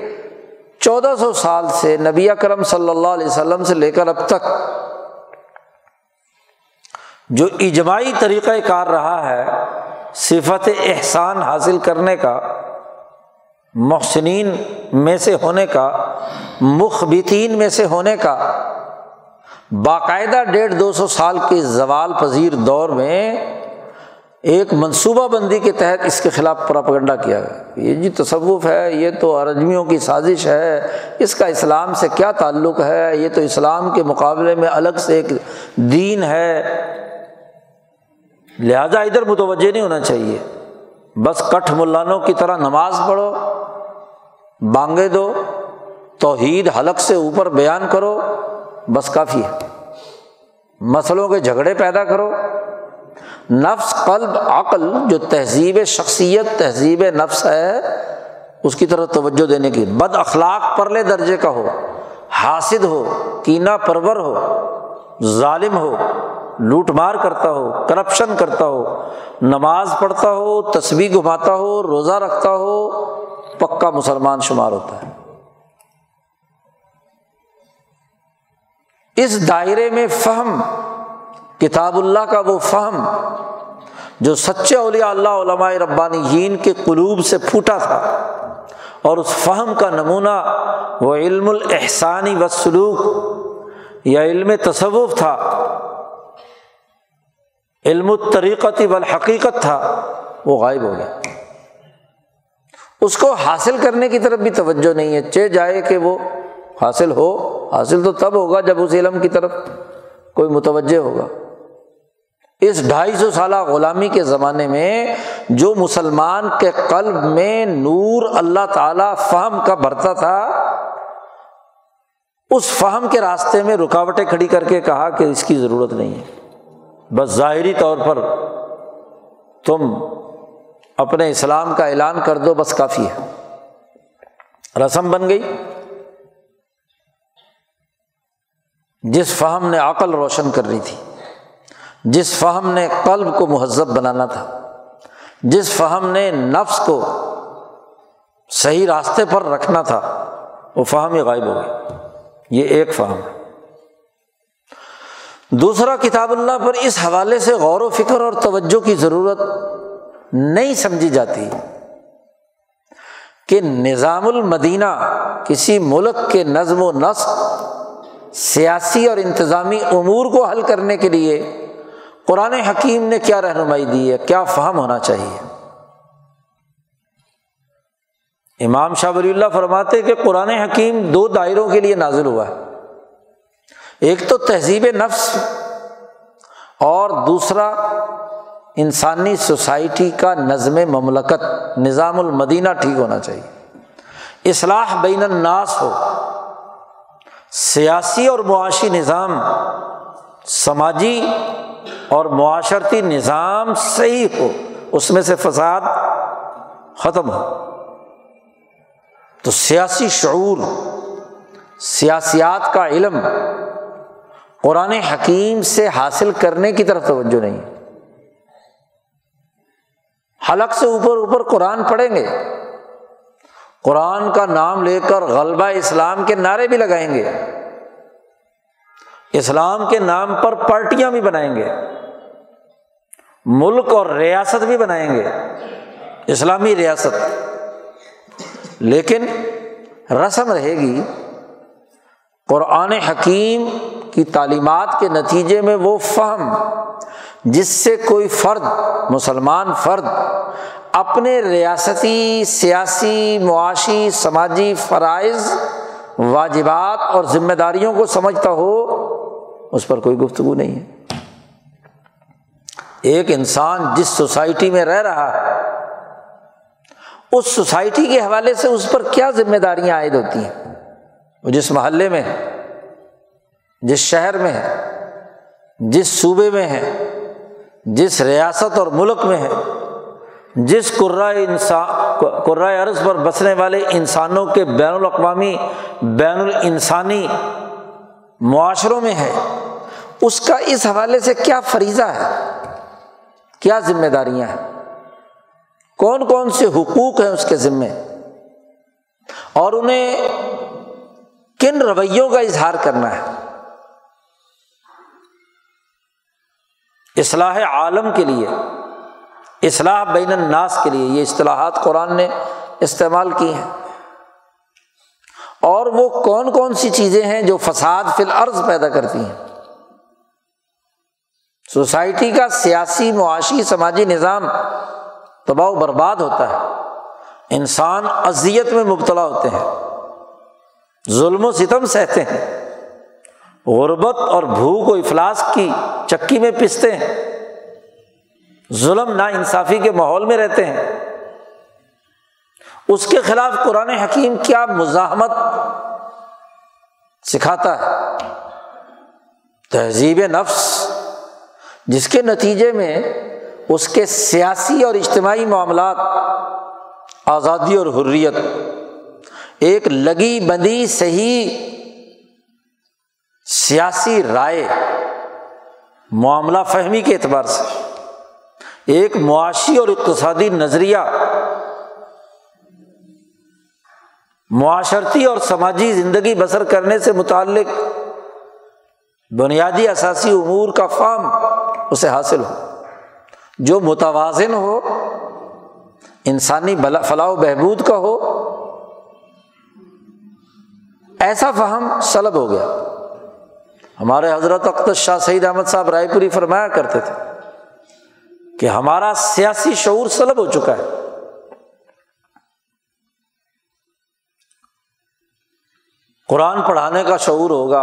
چودہ سو سال سے نبی کرم صلی اللہ علیہ وسلم سے لے کر اب تک جو اجماعی طریقۂ کار رہا ہے، صفت احسان حاصل کرنے کا، محسنین میں سے ہونے کا، مخبتین میں سے ہونے کا باقاعدہ ڈیڑھ دو سو سال کے زوال پذیر دور میں ایک منصوبہ بندی کے تحت اس کے خلاف پراپگنڈا کیا گیا۔ یہ جی تصوف ہے، یہ تو ارجمیوں کی سازش ہے، اس کا اسلام سے کیا تعلق ہے؟ یہ تو اسلام کے مقابلے میں الگ سے ایک دین ہے۔ لہذا ادھر متوجہ نہیں ہونا چاہیے۔ بس کٹھ ملانوں کی طرح نماز پڑھو، بانگے دو، توحید حلق سے اوپر بیان کرو۔ بس کافی ہے۔ مسلوں کے جھگڑے پیدا کرو۔ نفس، قلب، عقل جو تہذیب شخصیت، تہذیب نفس ہے، اس کی طرف توجہ دینے کی بد اخلاق پرلے درجے کا ہو۔ حاصد ہو کینا پرور ہو۔ ظالم ہو، لوٹ مار کرتا ہو، کرپشن کرتا ہو۔ نماز پڑھتا ہو تصویر گھماتا ہو، روزہ رکھتا ہو، پکا مسلمان شمار ہوتا ہے۔ اس دائرے میں فہم، کتاب اللہ کا وہ فہم، جو سچے اولیاء اللہ، علماء ربانی کے قلوب سے پھوٹا تھا، اور اس فہم کا نمونہ وہ علم الحسانی و سلوک یا علم تصوف تھا، علم الطریقتی والحقیقت تھا، وہ غائب ہو گیا۔ اس کو حاصل کرنے کی طرف بھی توجہ نہیں ہے چہ جائے کہ وہ حاصل ہو حاصل تو تب ہوگا جب اس علم کی طرف کوئی متوجہ ہوگا۔ اس ڈھائی سو سالہ غلامی کے زمانے میں جو مسلمان کے قلب میں نور اللہ تعالی فہم کا بھرتا تھا، اس فہم کے راستے میں رکاوٹیں کھڑی کر کے کہا کہ اس کی ضرورت نہیں ہے۔ بس ظاہری طور پر تم اپنے اسلام کا اعلان کر دو، بس کافی ہے۔ رسم بن گئی۔ جس فہم نے عقل روشن کر رہی تھی، جس فہم نے قلب کو مہذب بنانا تھا، جس فہم نے نفس کو صحیح راستے پر رکھنا تھا، وہ فہم ہی غائب ہو گئی یہ ایک فہم ہے۔ دوسرا کتاب اللہ پر اس حوالے سے غور و فکر اور توجہ کی ضرورت نہیں سمجھی جاتی کہ نظام المدینہ کسی ملک کے نظم و نسق سیاسی اور انتظامی امور کو حل کرنے کے لیے قرآن حکیم نے کیا رہنمائی دی ہے، کیا فہم ہونا چاہیے؟ امام شاہ ولی اللہ فرماتے کہ قرآن حکیم دو دائروں کے لیے نازل ہوا ہے۔ ایک تو تہذیب نفس اور دوسرا انسانی سوسائٹی کا نظم مملکت، نظام المدینہ ٹھیک ہونا چاہیے۔ اصلاح بین الناس ہو۔ سیاسی اور معاشی نظام، سماجی اور معاشرتی نظام صحیح ہو، اس میں سے فساد ختم ہو۔ تو سیاسی شعور، سیاسیات کا علم قرآن حکیم سے حاصل کرنے کی طرف توجہ نہیں۔ حلق سے اوپر اوپر قرآن پڑھیں گے۔ قرآن کا نام لے کر غلبہ اسلام کے نعرے بھی لگائیں گے۔ اسلام کے نام پر پارٹیاں بھی بنائیں گے۔ ملک اور ریاست بھی بنائیں گے۔ اسلامی ریاست۔ لیکن رسم رہے گی، قرآن حکیم کی تعلیمات کے نتیجے میں وہ فہم۔ جس سے کوئی فرد، مسلمان فرد، اپنے ریاستی، سیاسی، معاشی، سماجی فرائض، واجبات اور ذمہ داریوں کو سمجھتا ہو، اس پر کوئی گفتگو نہیں ہے۔ ایک انسان جس سوسائٹی میں رہ رہا ہے، اس سوسائٹی کے حوالے سے اس پر کیا ذمہ داریاں عائد ہوتی ہیں؟ وہ جس محلے میں ہے، جس شہر میں ہے، جس صوبے میں ہے جس ریاست اور ملک میں ہے، جس قرائے انسان قرائے عرض پر بسنے والے انسانوں کے بین الاقوامی، بین الانسانی معاشروں میں ہے، اس کا اس حوالے سے کیا فریضہ ہے؟ کیا ذمہ داریاں ہیں؟ کون کون سے حقوق ہیں اس کے ذمے؟ اور انہیں کن رویوں کا اظہار کرنا ہے؟ اصلاح عالم کے لیے، اصلاح بین الناس کے لیے یہ اصطلاحات قرآن نے استعمال کی ہیں۔ اور وہ کون کون سی چیزیں ہیں جو فساد فی الارض پیدا کرتی ہیں؟ سوسائٹی کا سیاسی، معاشی، سماجی نظام تباہ و برباد ہوتا ہے۔ انسان اذیت میں مبتلا ہوتے ہیں۔ ظلم و ستم سہتے ہیں۔ غربت اور بھوک و افلاس کی چکی میں پستے ہیں۔ ظلم نا انصافی کے ماحول میں رہتے ہیں۔ اس کے خلاف قرآن حکیم کیا مزاحمت سکھاتا ہے۔ تہذیب نفس، جس کے نتیجے میں اس کے سیاسی اور اجتماعی معاملات، آزادی اور حریت، ایک لگی بندی، صحیح سیاسی رائے معاملہ فہمی کے اعتبار سے۔ ایک معاشی اور اقتصادی نظریہ۔ معاشرتی اور سماجی زندگی بسر کرنے سے متعلق بنیادی اثاثی امور کا فام اسے حاصل ہو۔ جو متوازن ہو، انسانی فلاح و بہبود کا ہو۔ ایسا فہم سلب ہو گیا۔ ہمارے حضرت اقدس شاہ سعید احمد صاحب رائے پوری فرمایا کرتے تھے کہ ہمارا سیاسی شعور سلب ہو چکا ہے۔ قرآن پڑھانے کا شعور ہوگا،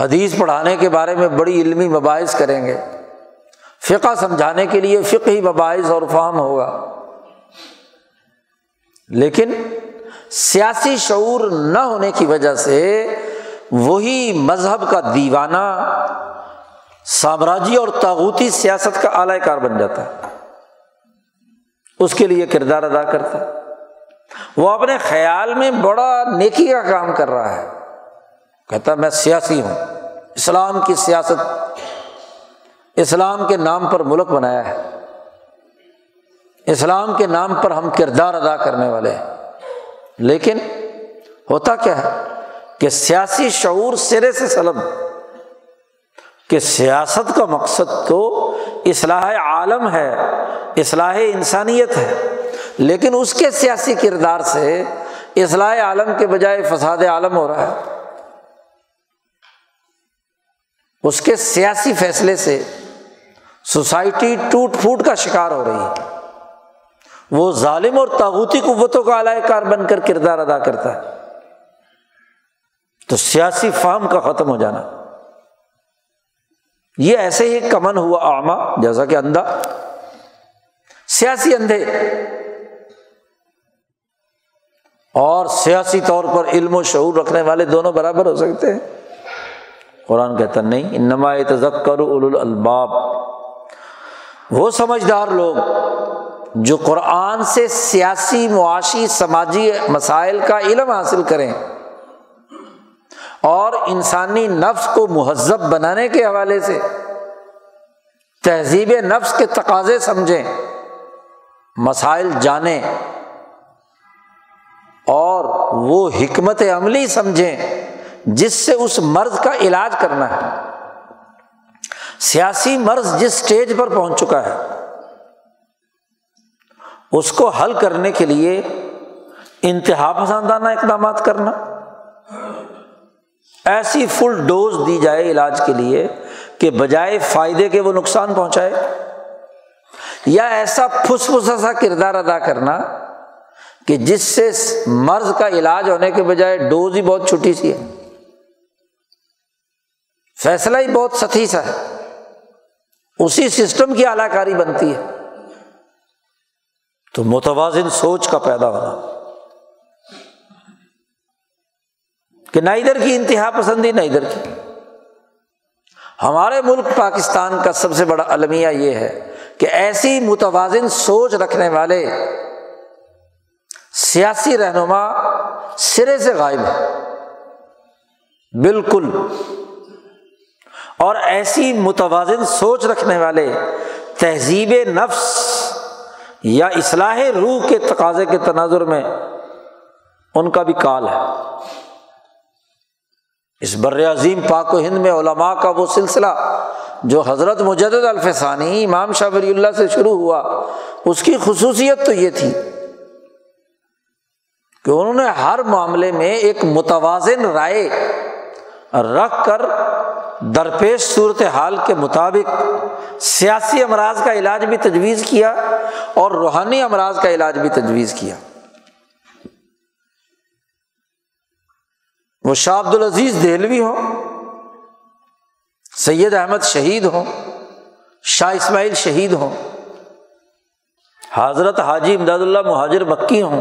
حدیث پڑھانے کے بارے میں بڑی علمی مباحث کریں گے۔ فقہ سمجھانے کے لیے فقہی مباحث اور فہم ہوگا۔ لیکن سیاسی شعور نہ ہونے کی وجہ سے وہی مذہب کا دیوانہ سامراجی اور تاغوتی سیاست کا اعلی کار بن جاتا ہے۔ اس کے لیے کردار ادا کرتا ہے۔ وہ اپنے خیال میں بڑا نیکی کا کام کر رہا ہے۔ کہتا میں سیاسی ہوں۔ اسلام کی سیاست اسلام کے نام پر ملک بنایا ہے۔ اسلام کے نام پر ہم کردار ادا کرنے والے ہیں۔ لیکن ہوتا کیا ہے؟ کہ سیاسی شعور سرے سے سلب کہ سیاست کا مقصد تو اصلاح عالم ہے، اصلاح انسانیت ہے، لیکن اس کے سیاسی کردار سے اصلاح عالم کے بجائے فساد عالم ہو رہا ہے۔ اس کے سیاسی فیصلے سے سوسائٹی ٹوٹ پھوٹ کا شکار ہو رہی ہے۔ وہ ظالم اور تاغوتی قوتوں کا اعلی کار بن کر کردار ادا کرتا ہے۔ تو سیاسی فارم کا ختم ہو جانا۔ یہ ایسے ہی کمن ہوا آما جیسا کہ اندھا۔ سیاسی اندھے۔ اور سیاسی طور پر علم و شعور رکھنے والے دونوں برابر ہو سکتے ہیں۔ قرآن کہتا نہیں، انما تذکر اول الباب وہ سمجھدار لوگ جو قرآن سے سیاسی، معاشی، سماجی مسائل کا علم حاصل کریں۔ اور انسانی نفس کو مہذب بنانے کے حوالے سے تہذیب نفس کے تقاضے سمجھیں، مسائل جانیں، اور وہ حکمت عملی سمجھیں جس سے اس مرض کا علاج کرنا ہے۔ سیاسی مرض جس اسٹیج پر پہنچ چکا ہے، اس کو حل کرنے کے لیے انتہا پسندانہ اقدامات کرنا۔ ایسی فل ڈوز دی جائے علاج کے لیے کہ بجائے فائدے کے وہ نقصان پہنچائے یا ایسا پھس پھسا سا کردار ادا کرنا کہ جس سے مرض کا علاج ہونے کے بجائے ڈوز ہی بہت چھوٹی سی ہے۔ فیصلہ ہی بہت ستی سا ہے۔ اسی سسٹم کی اعلی کاری بنتی ہے۔ تو متوازن سوچ کا پیدا ہونا۔ کہ نہ ادھر کی انتہا پسندی، نہ ادھر کی۔ ہمارے ملک پاکستان کا سب سے بڑا المیہ یہ ہے کہ ایسی متوازن سوچ رکھنے والے سیاسی رہنما سرے سے غائب ہے بالکل۔ اور ایسی متوازن سوچ رکھنے والے تہذیب نفس یا اصلاح روح کے تقاضے کے تناظر میں ان کا بھی کال ہے۔ اس بر عظیم پاک و ہند میں علماء کا وہ سلسلہ جو حضرت مجدد الفسانی امام شاہ ولی اللہ سے شروع ہوا، اس کی خصوصیت تو یہ تھی کہ انہوں نے ہر معاملے میں ایک متوازن رائے رکھ کر درپیش صورت حال کے مطابق سیاسی امراض کا علاج بھی تجویز کیا اور روحانی امراض کا علاج بھی تجویز کیا۔ وہ شاہ عبد العزیز دہلوی ہوں، سید احمد شہید ہوں، شاہ اسماعیل شہید ہوں، حضرت حاجی امداد اللہ مہاجر مکی ہوں،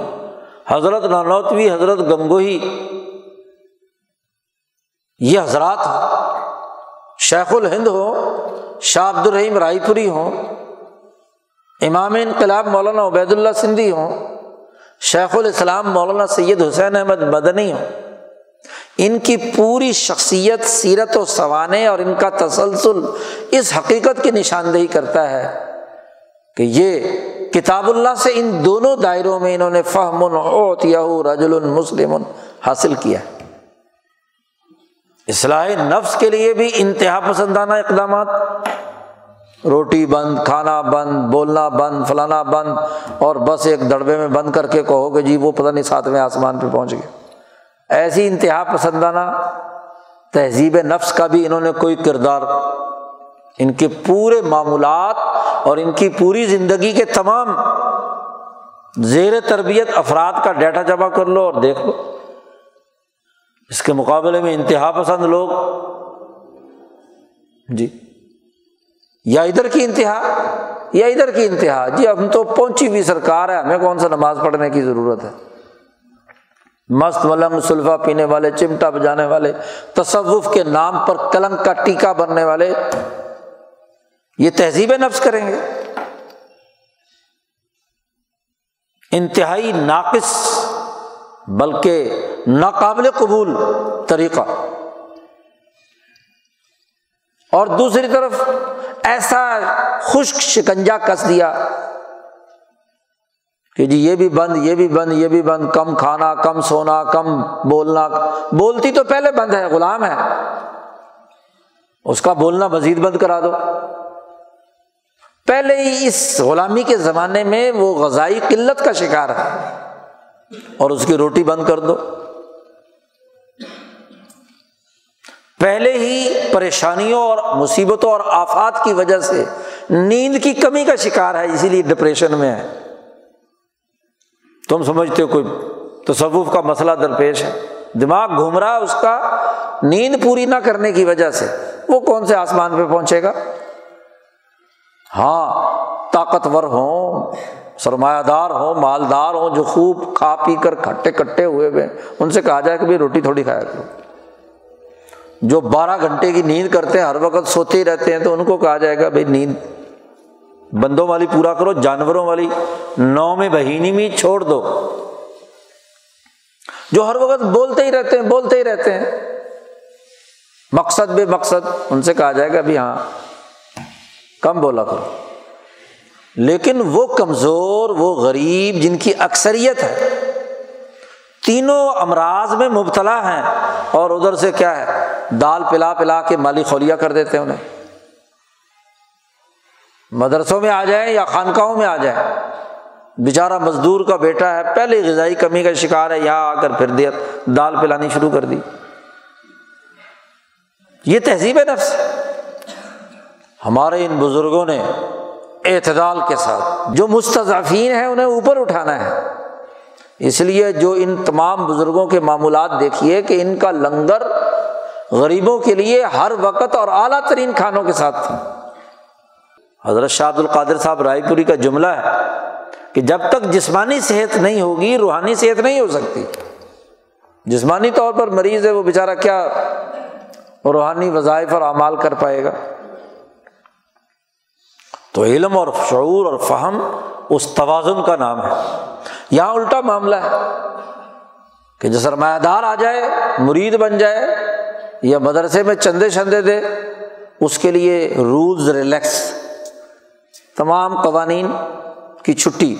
حضرت نانوتوی، حضرت گنگوہی، یہ حضرات ہوں، شیخ الہند ہو شاہ عبد الرحیم رائے پوری ہوں، امام انقلاب مولانا عبید اللہ سندھی ہوں، شیخ الاسلام مولانا سید حسین احمد مدنی ہوں۔ ان کی پوری شخصیت، سیرت و سوانے اور ان کا تسلسل اس حقیقت کی نشاندہی کرتا ہے کہ یہ کتاب اللہ سے ان دونوں دائروں میں انہوں نے فہم رجل مسلم حاصل کیا اصلاح نفس کے لیے بھی انتہا پسندانہ اقدامات۔ روٹی بند، کھانا بند، بولنا بند، فلانا بند اور بس ایک دڑبے میں بند کر کے کہو کہ جی وہ پتہ نہیں ساتویں آسمان پہ پہنچ گئے۔ ایسی انتہا پسندانہ تہذیب نفس کا بھی انہوں نے کوئی کردار ان کے پورے معمولات اور ان کی پوری زندگی کے تمام زیر تربیت افراد کا ڈیٹا جمع کر لو اور دیکھ لو۔ اس کے مقابلے میں انتہا پسند لوگ۔ جی۔ یا ادھر کی انتہا، یا ادھر کی انتہا۔ جی ہم تو پہنچی ہوئی سرکار ہے ہمیں کون سا نماز پڑھنے کی ضرورت ہے؟ مست ملنگ سلفا پینے والے، چمٹا بجانے والے، تصوف کے نام پر کلنگ کا ٹیکا بننے والے، یہ تہذیب نفس کریں گے۔ انتہائی ناقص بلکہ ناقابل قبول طریقہ۔ اور دوسری طرف ایسا خشک شکنجا کس دیا کہ جی یہ بھی بند، یہ بھی بند، یہ بھی بند، کم کھانا، کم سونا، کم بولنا، بولتی تو پہلے بند ہے، غلام ہے۔ اس کا بولنا مزید بند کرا دو۔ پہلے ہی اس غلامی کے زمانے میں وہ غذائی قلت کا شکار ہے۔ اور اس کی روٹی بند کر دو۔ پہلے ہی پریشانیوں اور مصیبتوں اور آفات کی وجہ سے نیند کی کمی کا شکار ہے، اسی لیے ڈپریشن میں ہے۔ تم سمجھتے ہو کوئی تصوف کا مسئلہ درپیش ہے؟ دماغ گھوم رہا اس کا نیند پوری نہ کرنے کی وجہ سے۔ وہ کون سے آسمان پہ پہنچے گا؟ ہاں طاقتور ہوں سرمایہ دار ہوں، مالدار ہوں، جو خوب کھا پی کر کھٹے کٹے ہوئے ہوئے ان سے کہا جائے کہ بھائی روٹی تھوڑی کھایا کرو۔ جو بارہ گھنٹے کی نیند کرتے ہیں، ہر وقت سوتے ہی رہتے ہیں، تو ان کو کہا جائے گا بھائی نیند بندوں والی پورا کرو، جانوروں والی نو میں بہینی میں چھوڑ دو۔ جو ہر وقت بولتے ہی رہتے ہیں، بولتے ہی رہتے ہیں۔ مقصد بے مقصد، ان سے کہا جائے گا بھی ہاں کم بولا کرو۔ لیکن وہ کمزور، وہ غریب جن کی اکثریت ہے، تینوں امراض میں مبتلا ہیں اور ادھر سے کیا ہے، دال پلا پلا کے مالی خولیا کر دیتے ہیں انہیں۔ مدرسوں میں آ جائیں یا خانقاہوں میں آ جائیں۔ بیچارہ مزدور کا بیٹا ہے، پہلے غذائی کمی کا شکار ہے، یہاں آ کر پھر دیا، دال پلانی شروع کر دی۔ یہ تہذیب ہے نفس۔ ہمارے ان بزرگوں نے اعتدال کے ساتھ، جو مستضفین ہیں، انہیں اوپر اٹھانا ہے۔ اس لیے جو ان تمام بزرگوں کے معمولات دیکھیے کہ ان کا لنگر غریبوں کے لیے ہر وقت اور اعلیٰ ترین کھانوں کے ساتھ تھا۔ حضرت شاہد القادر صاحب رائے پوری کا جملہ ہے کہ جب تک جسمانی صحت نہیں ہوگی، روحانی صحت نہیں ہو سکتی۔ جسمانی طور پر مریض ہے، وہ بیچارہ کیا روحانی وظائف اور اعمال کر پائے گا؟ تو علم اور شعور اور فہم اس توازن کا نام ہے۔ یہاں الٹا معاملہ ہے کہ جو سرمایہ دار آ جائے، مرید بن جائے یا مدرسے میں چندے شندے دے، اس کے لیے رولز ریلیکس تمام قوانین کی چھٹی۔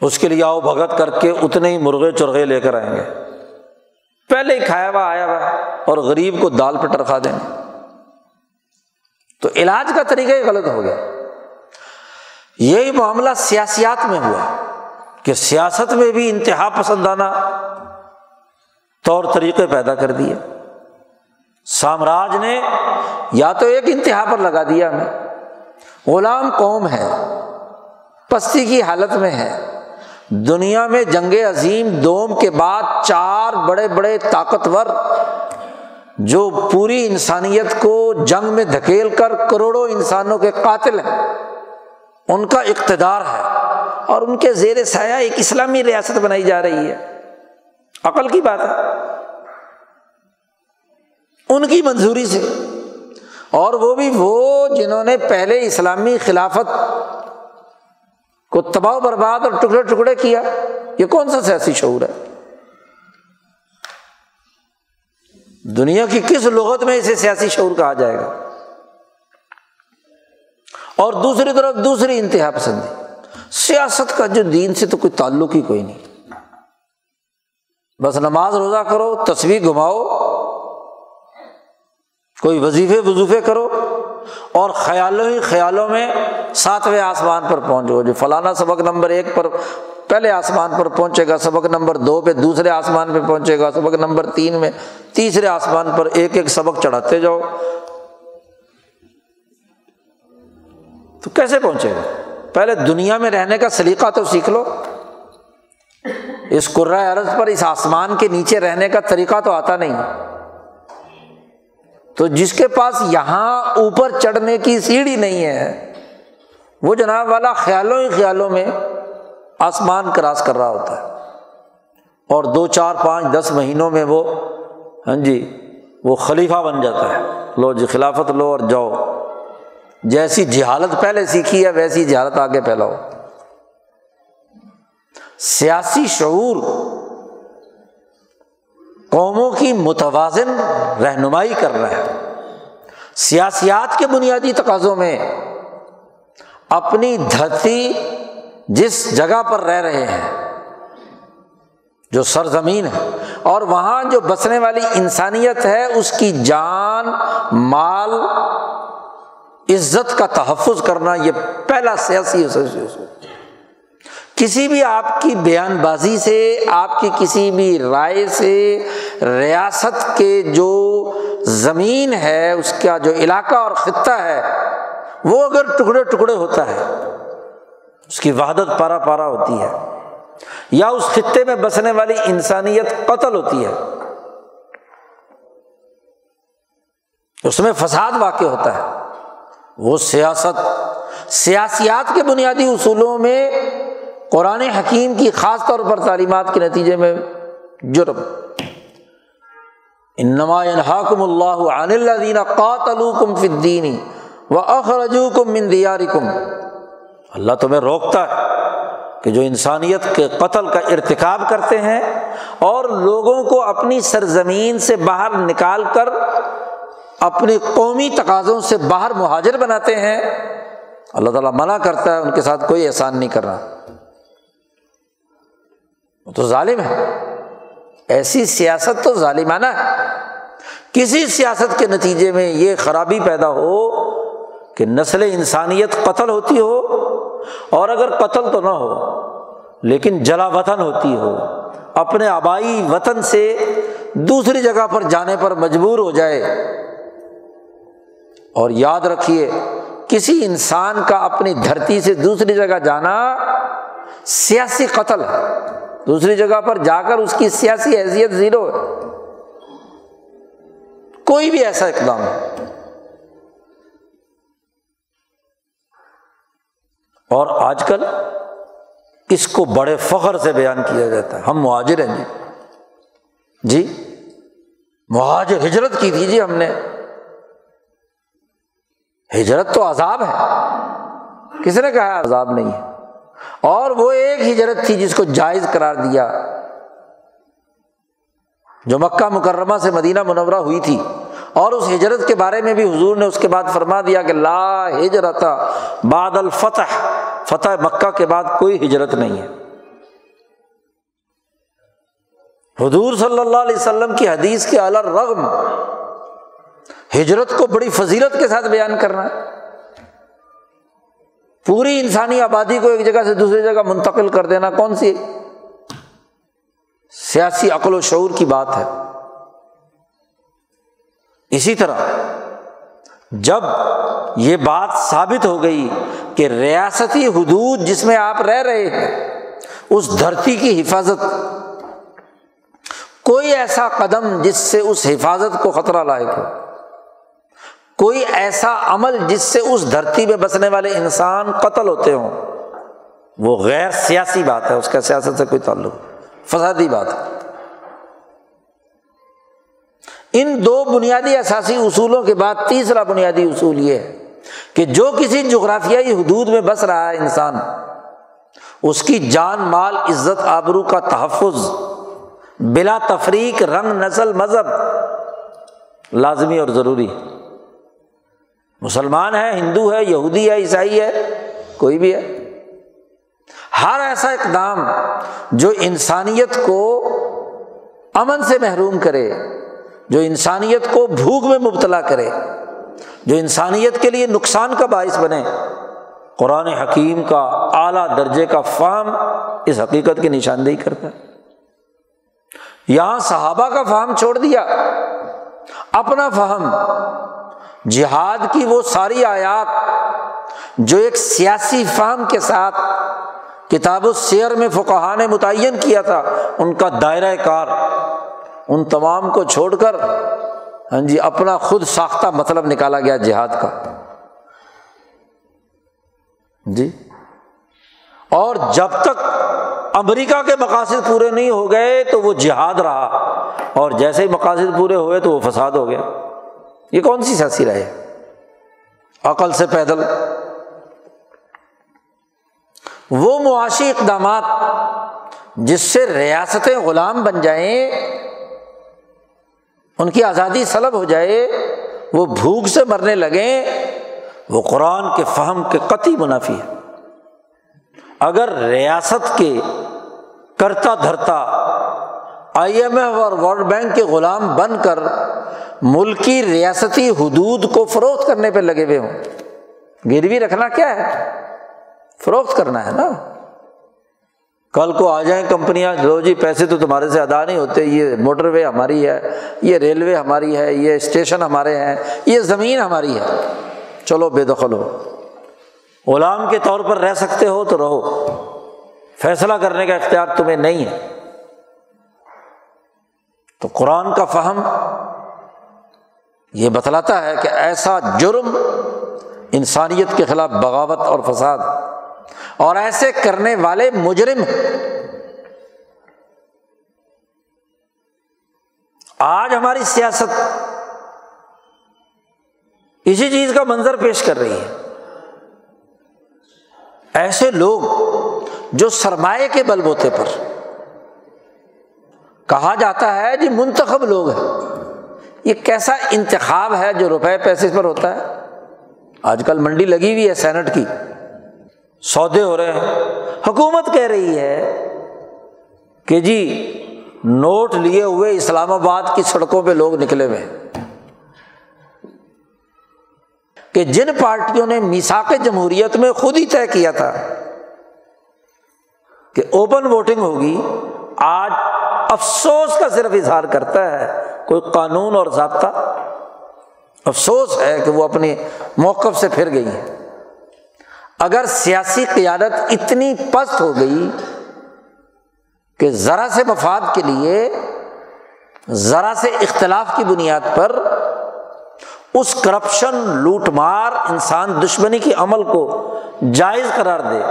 اس کے لیے آؤ بھگت کر کے اتنے ہی مرغے چرغے لے کر آئیں گے۔ پہلے ہی کھایا ہوا، آیا ہوا۔ اور غریب کو دال پہ ٹرکھا دیں۔ تو علاج کا طریقہ ہی غلط ہو گیا۔ یہی معاملہ سیاسیات میں ہوا کہ سیاست میں بھی انتہا پسندانہ طور طریقے پیدا کر دیے۔ سامراج نے یا تو ایک انتہا پر لگا دیا ہمیں۔ غلام قوم ہے، پستی کی حالت میں ہے۔ دنیا میں جنگ عظیم دوم کے بعد چار بڑے بڑے طاقتور جو پوری انسانیت کو جنگ میں دھکیل کر کروڑوں انسانوں کے قاتل ہیں۔ ان کا اقتدار ہے اور ان کے زیر سایہ ایک اسلامی ریاست بنائی جا رہی ہے۔ عقل کی بات ہے۔ ان کی منظوری سے اور وہ بھی وہ جنہوں نے پہلے اسلامی خلافت کو تباہ برباد اور ٹکڑے ٹکڑے کیا، یہ کون سا سیاسی شعور ہے؟ دنیا کی کس لغت میں اسے سیاسی شعور کہا جائے گا؟ اور دوسری طرف دوسری انتہا پسندی، سیاست کا جو دین سے تو کوئی تعلق ہی کوئی نہیں۔ بس نماز روزہ کرو تصویر گھماؤ کوئی وظیفے وظیفے کرو اور خیالوں ہی خیالوں میں ساتویں آسمان پر پہنچو۔ جو فلانا سبق نمبر ایک پر پہلے آسمان پر پہنچے گا، سبق نمبر دو پہ دوسرے آسمان پہ پہنچے گا، سبق نمبر تین میں تیسرے آسمان پر ایک ایک سبق چڑھاتے جاؤ۔ تو کیسے پہنچے گا؟ پہلے دنیا میں رہنے کا سلیقہ تو سیکھ لو۔ اس عرض پر اس آسمان کے نیچے رہنے کا طریقہ تو آتا نہیں۔ تو جس کے پاس یہاں اوپر چڑھنے کی سیڑھی نہیں ہے، وہ جناب والا خیالوں ہی خیالوں میں آسمان کراس کر رہا ہوتا ہے۔ اور دو، چار، پانچ، دس مہینوں میں وہ ہاں جی وہ خلیفہ بن جاتا ہے۔ لو جی خلافت لو اور جاؤ۔ جیسی جہالت پہلے سیکھی ہے، ویسی جہالت آگے پھیلاؤ۔ سیاسی شعور قوموں کی متوازن رہنمائی کر رہا ہے سیاسیات کے بنیادی تقاضوں میں اپنی دھرتی جس جگہ پر رہ رہے ہیں، جو سرزمین ہے، اور وہاں جو بسنے والی انسانیت ہے، اس کی جان، مال، عزت کا تحفظ کرنا یہ پہلا سیاسی کسی بھی آپ کی بیان بازی سے، آپ کی کسی بھی رائے سے، ریاست کے جو زمین ہے، اس کا جو علاقہ اور خطہ ہے، وہ اگر ٹکڑے ٹکڑے ہوتا ہے، اس کی وحدت پارا پارا ہوتی ہے، یا اس خطے میں بسنے والی انسانیت قتل ہوتی ہے، اس میں فساد واقع ہوتا ہے، وہ سیاست، سیاسیات کے بنیادی اصولوں میں قرآن حکیم کی خاص طور پر تعلیمات کے نتیجے میں جرم۔ انما حاکم اللہ عن الدین قاتلوکم فی الدین و اخرجوکم من دیارکم۔ اللہ تمہیں روکتا ہے کہ جو انسانیت کے قتل کا ارتکاب کرتے ہیں اور لوگوں کو اپنی سرزمین سے باہر نکال کر اپنی قومی تقاضوں سے باہر مہاجر بناتے ہیں۔ اللہ تعالیٰ منع کرتا ہے ان کے ساتھ کوئی احسان نہیں کر رہا۔ وہ تو ظالم ہے۔ ایسی سیاست تو ظالمانہ ہے۔ کسی سیاست کے نتیجے میں یہ خرابی پیدا ہو کہ نسل انسانیت قتل ہوتی ہو اور اگر قتل تو نہ ہو، لیکن جلا وطن ہوتی ہو، اپنے آبائی وطن سے دوسری جگہ پر جانے پر مجبور ہو جائے۔ اور یاد رکھیے، کسی انسان کا اپنی دھرتی سے دوسری جگہ جانا سیاسی قتل ہے۔ دوسری جگہ پر جا کر اس کی سیاسی حیثیت زیرو ہے۔ کوئی بھی ایسا اقدام اور آج کل اس کو بڑے فخر سے بیان کیا جاتا ہے۔ ہم مہاجر ہیں جی۔ جی مہاجر ہجرت کی تھی جی ہم نے۔ ہجرت تو عذاب ہے۔ کس نے کہا عذاب نہیں ہے؟ اور وہ ایک ہجرت تھی جس کو جائز قرار دیا، جو مکہ مکرمہ سے مدینہ منورہ ہوئی تھی۔ اور اس ہجرت کے بارے میں بھی حضور نے اس کے بعد فرما دیا کہ لا ہجرت بعد الفتح، فتح مکہ کے بعد کوئی ہجرت نہیں ہے۔ حضور صلی اللہ علیہ وسلم کی حدیث کے الر رغم ہجرت کو بڑی فضیلت کے ساتھ بیان کرنا۔ ہے پوری انسانی آبادی کو ایک جگہ سے دوسری جگہ منتقل کر دینا کون سی؟ سیاسی عقل و شعور کی بات ہے۔ اسی طرح جب یہ بات ثابت ہو گئی کہ ریاستی حدود جس میں آپ رہ رہے ہیں، اس دھرتی کی حفاظت، کوئی ایسا قدم جس سے اس حفاظت کو خطرہ لائق ہو۔ کوئی ایسا عمل جس سے اس دھرتی میں بسنے والے انسان قتل ہوتے ہوں۔ وہ غیر سیاسی بات ہے، اس کا سیاست سے کوئی تعلق فسادی بات ہے۔ ان دو بنیادی اثاثی اصولوں کے بعد تیسرا بنیادی اصول یہ ہے کہ جو کسی جغرافیائی حدود میں بس رہا ہے انسان، اس کی جان، مال، عزت، آبرو کا تحفظ، بلا تفریق، رنگ، نسل، مذہب لازمی اور ضروری مسلمان ہے، ہندو ہے، یہودی ہے، عیسائی ہے، کوئی بھی ہے۔ ہر ایسا اقدام جو انسانیت کو امن سے محروم کرے، جو انسانیت کو بھوک میں مبتلا کرے، جو انسانیت کے لیے نقصان کا باعث بنے، قرآن حکیم کا اعلیٰ درجے کا فام اس حقیقت کی نشاندہی کرتا ہے۔ یہاں صحابہ کا فہم چھوڑ دیا، اپنا فہم جہاد کی وہ ساری آیات جو ایک سیاسی فہم کے ساتھ کتاب و سیر میں فقہ نے متعین کیا تھا، ان کا دائرۂ کار، ان تمام کو چھوڑ کر ہاں جی اپنا خود ساختہ مطلب نکالا گیا جہاد کا۔ جی؟ اور جب تک امریکہ کے مقاصد پورے نہیں ہو گئے تو وہ جہاد رہا، اور جیسے ہی مقاصد پورے ہوئے تو وہ فساد ہو گیا۔ یہ کون سی سیاسی رہے عقل سے پیدل۔ وہ معاشی اقدامات جس سے ریاستیں غلام بن جائیں، ان کی آزادی سلب ہو جائے، وہ بھوک سے مرنے لگیں، وہ قرآن کے فہم کے قطعی منافی ہے اگر ریاست کے کرتا دھرتا آئی ایم ایف اور ورلڈ بینک کے غلام بن کر ملکی ریاستی حدود کو فروخت کرنے پہ لگے ہوئے ہوں۔ گروی رکھنا کیا ہے؟ فروخت کرنا ہے نا۔ کل کو آ جائیں کمپنیاں۔ لو جی پیسے تو تمہارے سے ادا نہیں ہوتے۔ یہ موٹر وے ہماری ہے، یہ ریلوے ہماری ہے، یہ اسٹیشن ہمارے ہیں، یہ زمین ہماری ہے۔ چلو، بے دخل ہو۔ غلام کے طور پر رہ سکتے ہو تو رہو۔ فیصلہ کرنے کا اختیار تمہیں نہیں ہے۔ تو قرآن کا فہم یہ بتلاتا ہے کہ ایسا جرم انسانیت کے خلاف بغاوت اور فساد اور ایسے کرنے والے مجرم آج ہماری سیاست اسی چیز کا منظر پیش کر رہی ہے۔ ایسے لوگ جو سرمایہ کے بل بوتے پر کہا جاتا ہے جی منتخب لوگ ہیں۔ یہ کیسا انتخاب ہے جو روپے پیسے پر ہوتا ہے؟ آج کل منڈی لگی ہوئی ہے سینٹ کی۔ سودے ہو رہے ہیں۔ حکومت کہہ رہی ہے کہ جی نوٹ لیے ہوئے اسلام آباد کی سڑکوں پہ لوگ نکلے ہوئے کہ جن پارٹیوں نے میساک جمہوریت میں خود ہی طے کیا تھا کہ اوپن ووٹنگ ہوگی، آج افسوس کا صرف اظہار کرتا ہے کوئی قانون اور ضابطہ؟ افسوس ہے کہ وہ اپنے موقف سے پھر گئی ہے اگر سیاسی قیادت اتنی پست ہو گئی کہ ذرا سے مفاد کے لیے، ذرا سے اختلاف کی بنیاد پر اس کرپشن لوٹ مار انسان دشمنی کے عمل کو جائز قرار دے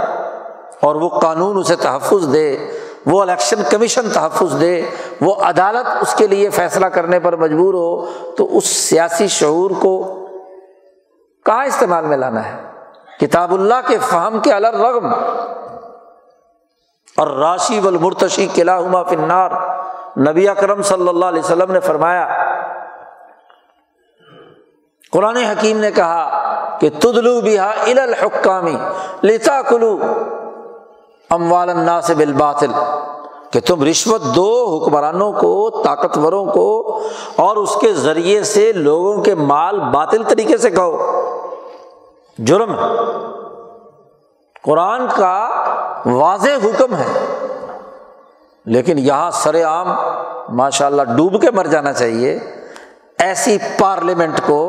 اور وہ قانون اسے تحفظ دے وہ الیکشن کمیشن تحفظ دے، وہ عدالت اس کے لیے فیصلہ کرنے پر مجبور ہو، تو اس سیاسی شعور کو کہاں استعمال میں لانا ہے؟ کتاب اللہ کے فہم کے الرغم۔ اور راشی و المرتشی قلعہ ہما فنار نبی اکرم صلی اللہ علیہ وسلم نے فرمایا، قرآن حکیم نے کہا کہ تدلو بہا الحکامی لتا کلو اموال الناس بالباطل، کہ تم رشوت دو حکمرانوں کو، طاقتوروں کو اور اس کے ذریعے سے لوگوں کے مال باطل طریقے سے کہو جرم۔ قرآن کا واضح حکم ہے، لیکن یہاں سر عام ماشاء اللہ ڈوب کے مر جانا چاہیے۔ ایسی پارلیمنٹ کو،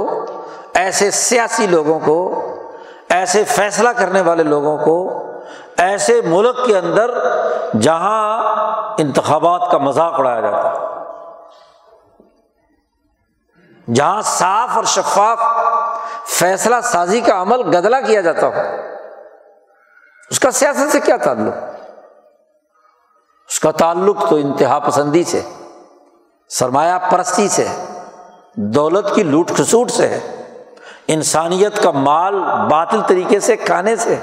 ایسے سیاسی لوگوں کو، ایسے فیصلہ کرنے والے لوگوں کو ایسے ملک کے اندر جہاں انتخابات کا مذاق اڑایا جاتا ہے، جہاں صاف اور شفاف فیصلہ سازی کا عمل گدلا کیا جاتا ہو، اس کا سیاست سے کیا تعلق؟ اس کا تعلق تو انتہا پسندی سے، سرمایہ پرستی سے، دولت کی لوٹ کھسوٹ سے ہے انسانیت کا مال باطل طریقے سے کھانے سے۔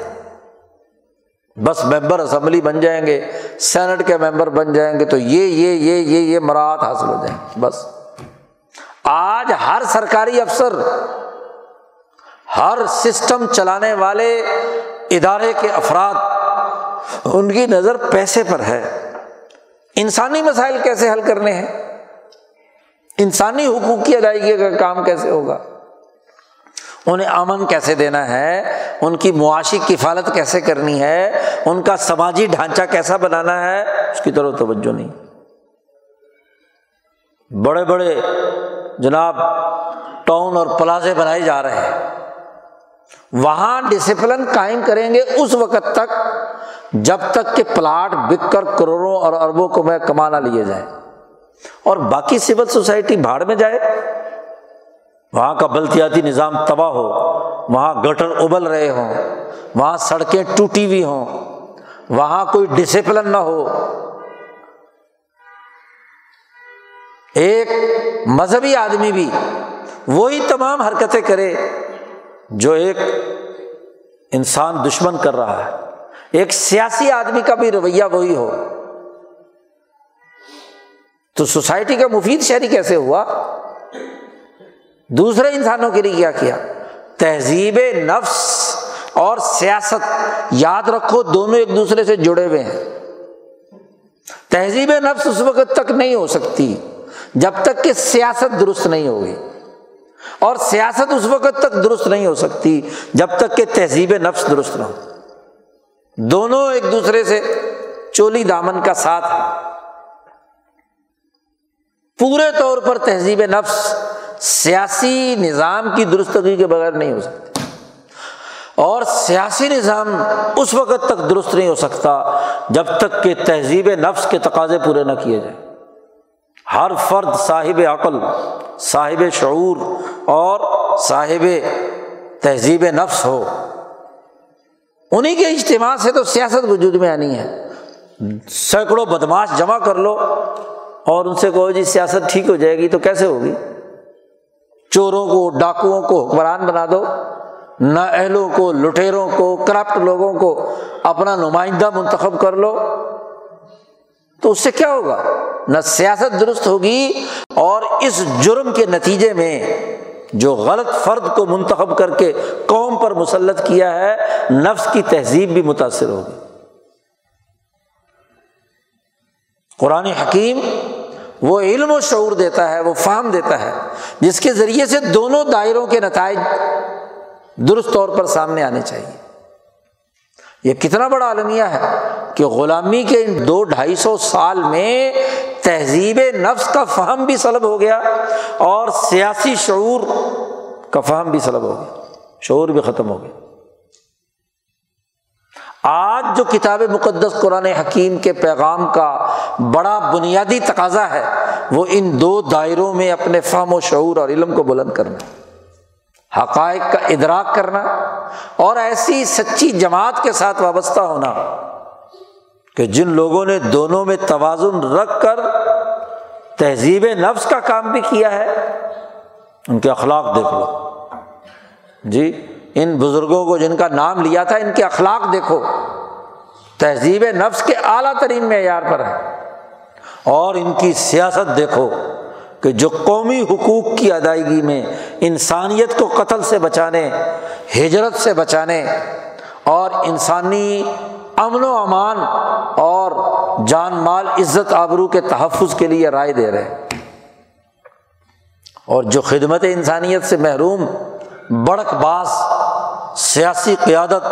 بس ممبر اسمبلی بن جائیں گے، سینٹ کے ممبر بن جائیں گے، تو یہ یہ یہ یہ یہ مراحت حاصل ہو جائیں گے، بس۔ آج ہر سرکاری افسر، ہر سسٹم چلانے والے ادارے کے افراد، ان کی نظر پیسے پر ہے۔ انسانی مسائل کیسے حل کرنے ہیں؟ انسانی حقوق کی ادائیگی کا کام کیسے ہوگا؟ انہیں امن کیسے دینا ہے؟ ان کی معاشی کفالت کیسے کرنی ہے؟ ان کا سماجی ڈھانچہ کیسا بنانا ہے؟ اس کی طرف توجہ نہیں۔ بڑے بڑے جناب ٹاؤن اور پلازے بنائے جا رہے ہیں۔ وہاں ڈسپلن قائم کریں گے اس وقت تک جب تک کہ پلاٹ بک کر کروڑوں اور اربوں کو میں کمانا لیے جائے اور باقی سول سوسائٹی بھاڑ میں جائے۔ وہاں کا بلتیاتی نظام تباہ ہو، وہاں گٹر ابل رہے ہوں، وہاں سڑکیں ٹوٹی ہوئی ہوں، وہاں کوئی ڈسپلن نہ ہو۔ ایک مذہبی آدمی بھی وہی تمام حرکتیں کرے جو ایک انسان دشمن کر رہا ہے۔ ایک سیاسی آدمی کا بھی رویہ وہی ہو۔ تو سوسائٹی کا مفید شہری کیسے ہوا؟ دوسرے انسانوں کے لیے کیا کیا؟ تہذیب نفس اور سیاست۔ یاد رکھو، دونوں ایک دوسرے سے جڑے ہوئے ہیں۔ تہذیب نفس اس وقت تک نہیں ہو سکتی، جب تک کہ سیاست درست نہیں ہوگی۔ اور سیاست اس وقت تک درست نہیں ہو سکتی، جب تک کہ تہذیب نفس درست نہ ہو۔ دونوں ایک دوسرے سے چولی دامن کا ساتھ۔ پورے طور پر تہذیب نفس سیاسی نظام کی درستگی کے بغیر نہیں ہو سکتی اور سیاسی نظام اس وقت تک درست نہیں ہو سکتا جب تک کہ تہذیب نفس کے تقاضے پورے نہ کیے جائیں۔ ہر فرد صاحب عقل، صاحب شعور اور صاحب تہذیب نفس ہو۔ انہیں کے اجتماع سے تو سیاست وجود میں آنی ہے۔ سینکڑوں بدماش جمع کر لو اور ان سے کہو جی سیاست ٹھیک ہو جائے گی تو کیسے ہوگی؟ چوروں کو، ڈاکوؤں کو حکمران بنا دو، نہ اہلوں کو لٹیروں کو، کرپٹ لوگوں کو اپنا نمائندہ منتخب کر لو۔ تو اس سے کیا ہوگا؟ نہ سیاست درست ہوگی اور اس جرم کے نتیجے میں جو غلط فرد کو منتخب کر کے قوم پر مسلط کیا ہے، نفس کی تہذیب بھی متاثر ہوگی۔ قرآن حکیم وہ علم و شعور دیتا ہے، وہ فہم دیتا ہے، جس کے ذریعے سے دونوں دائروں کے نتائج درست طور پر سامنے آنے چاہیے۔ یہ کتنا بڑا المیہ ہے کہ غلامی کے ان دو ڈھائی سو سال میں تہذیب نفس کا فہم بھی سلب ہو گیا اور سیاسی شعور کا فہم بھی سلب ہو گیا۔ شعور بھی ختم ہو گیا۔ آج جو کتاب مقدس قرآن حکیم کے پیغام کا بڑا بنیادی تقاضا ہے، وہ ان دو دائروں میں اپنے فہم و شعور اور علم کو بلند کرنا، حقائق کا ادراک کرنا اور ایسی سچی جماعت کے ساتھ وابستہ ہونا کہ جن لوگوں نے دونوں میں توازن رکھ کر تہذیب نفس کا کام بھی کیا ہے، ان کے اخلاق دیکھ لو۔ جی؟ ان بزرگوں کو جن کا نام لیا تھا، ان کے اخلاق دیکھو۔ تہذیب نفس کے اعلیٰ ترین معیار پر ہے۔ اور ان کی سیاست دیکھو کہ جو قومی حقوق کی ادائیگی میں انسانیت کو قتل سے بچانے، ہجرت سے بچانے اور انسانی امن و امان اور جان مال عزت آبرو کے تحفظ کے لیے رائے دے رہے ہیں۔ اور جو خدمت انسانیت سے محروم بڑک باز سیاسی قیادت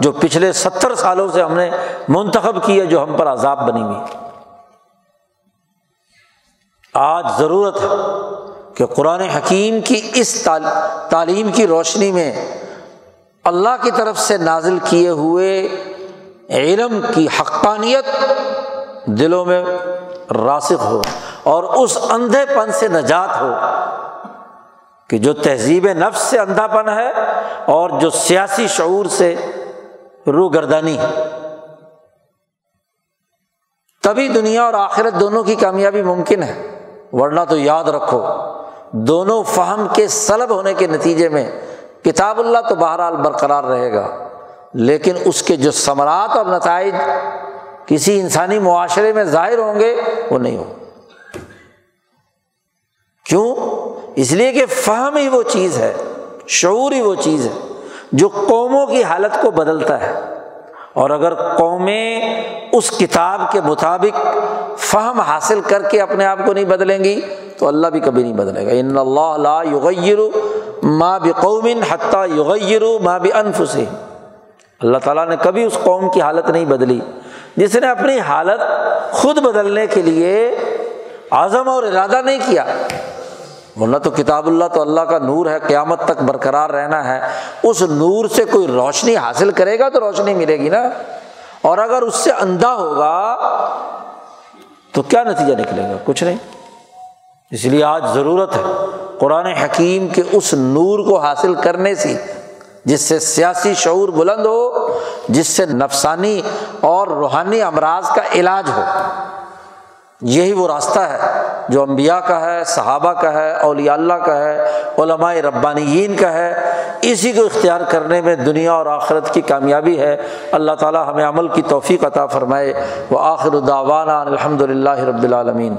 جو پچھلے ستر سالوں سے ہم نے منتخب کی ہے، جو ہم پر عذاب بنی ہوئی آج ضرورت ہے کہ قرآن حکیم کی اس تعلیم کی روشنی میں اللہ کی طرف سے نازل کیے ہوئے علم کی حقانیت دلوں میں راسخ ہو اور اس اندھے پن سے نجات ہو۔ کہ جو تہذیب نفس سے اندھا پن ہے اور جو سیاسی شعور سے رو گردانی ہے۔ تبھی دنیا اور آخرت دونوں کی کامیابی ممکن ہے، ورنہ تو یاد رکھو، دونوں فہم کے سلب ہونے کے نتیجے میں کتاب اللہ تو بہرحال برقرار رہے گا۔ لیکن اس کے جو ثمرات اور نتائج کسی انسانی معاشرے میں ظاہر ہوں گے، وہ نہیں ہوں۔ کیوں؟ اس لیے کہ فہم ہی وہ چیز ہے، شعور ہی وہ چیز ہے جو قوموں کی حالت کو بدلتا ہے۔ اور اگر قومیں اس کتاب کے مطابق فہم حاصل کر کے اپنے آپ کو نہیں بدلیں گی، تو اللہ بھی کبھی نہیں بدلے گا۔ ان اللہ لا یغیر ماں بھی قومن حتیٰ یغیر ماں بھی اللہ تعالیٰ نے کبھی اس قوم کی حالت نہیں بدلی، جس نے اپنی حالت خود بدلنے کے لیے عزم اور ارادہ نہیں کیا۔ ورنہ تو کتاب اللہ تو اللہ کا نور ہے، قیامت تک برقرار رہنا ہے۔ اس نور سے کوئی روشنی حاصل کرے گا تو روشنی ملے گی نا۔ اور اگر اس سے اندھا ہوگا تو کیا نتیجہ نکلے گا؟ کچھ نہیں۔ اس لیے آج ضرورت ہے قرآن حکیم کے اس نور کو حاصل کرنے سے، جس سے سیاسی شعور بلند ہو، جس سے نفسانی اور روحانی امراض کا علاج ہو۔ یہی وہ راستہ ہے جو امبیا کا ہے، صحابہ کا ہے، اولیاء اللہ کا ہے، علماء ربانیین کا ہے۔ اسی کو اختیار کرنے میں دنیا اور آخرت کی کامیابی ہے۔ اللہ تعالیٰ ہمیں عمل کی توفیق عطا فرمائے۔ وہ آخر الداوانہ الحمد للہ رب العالمین۔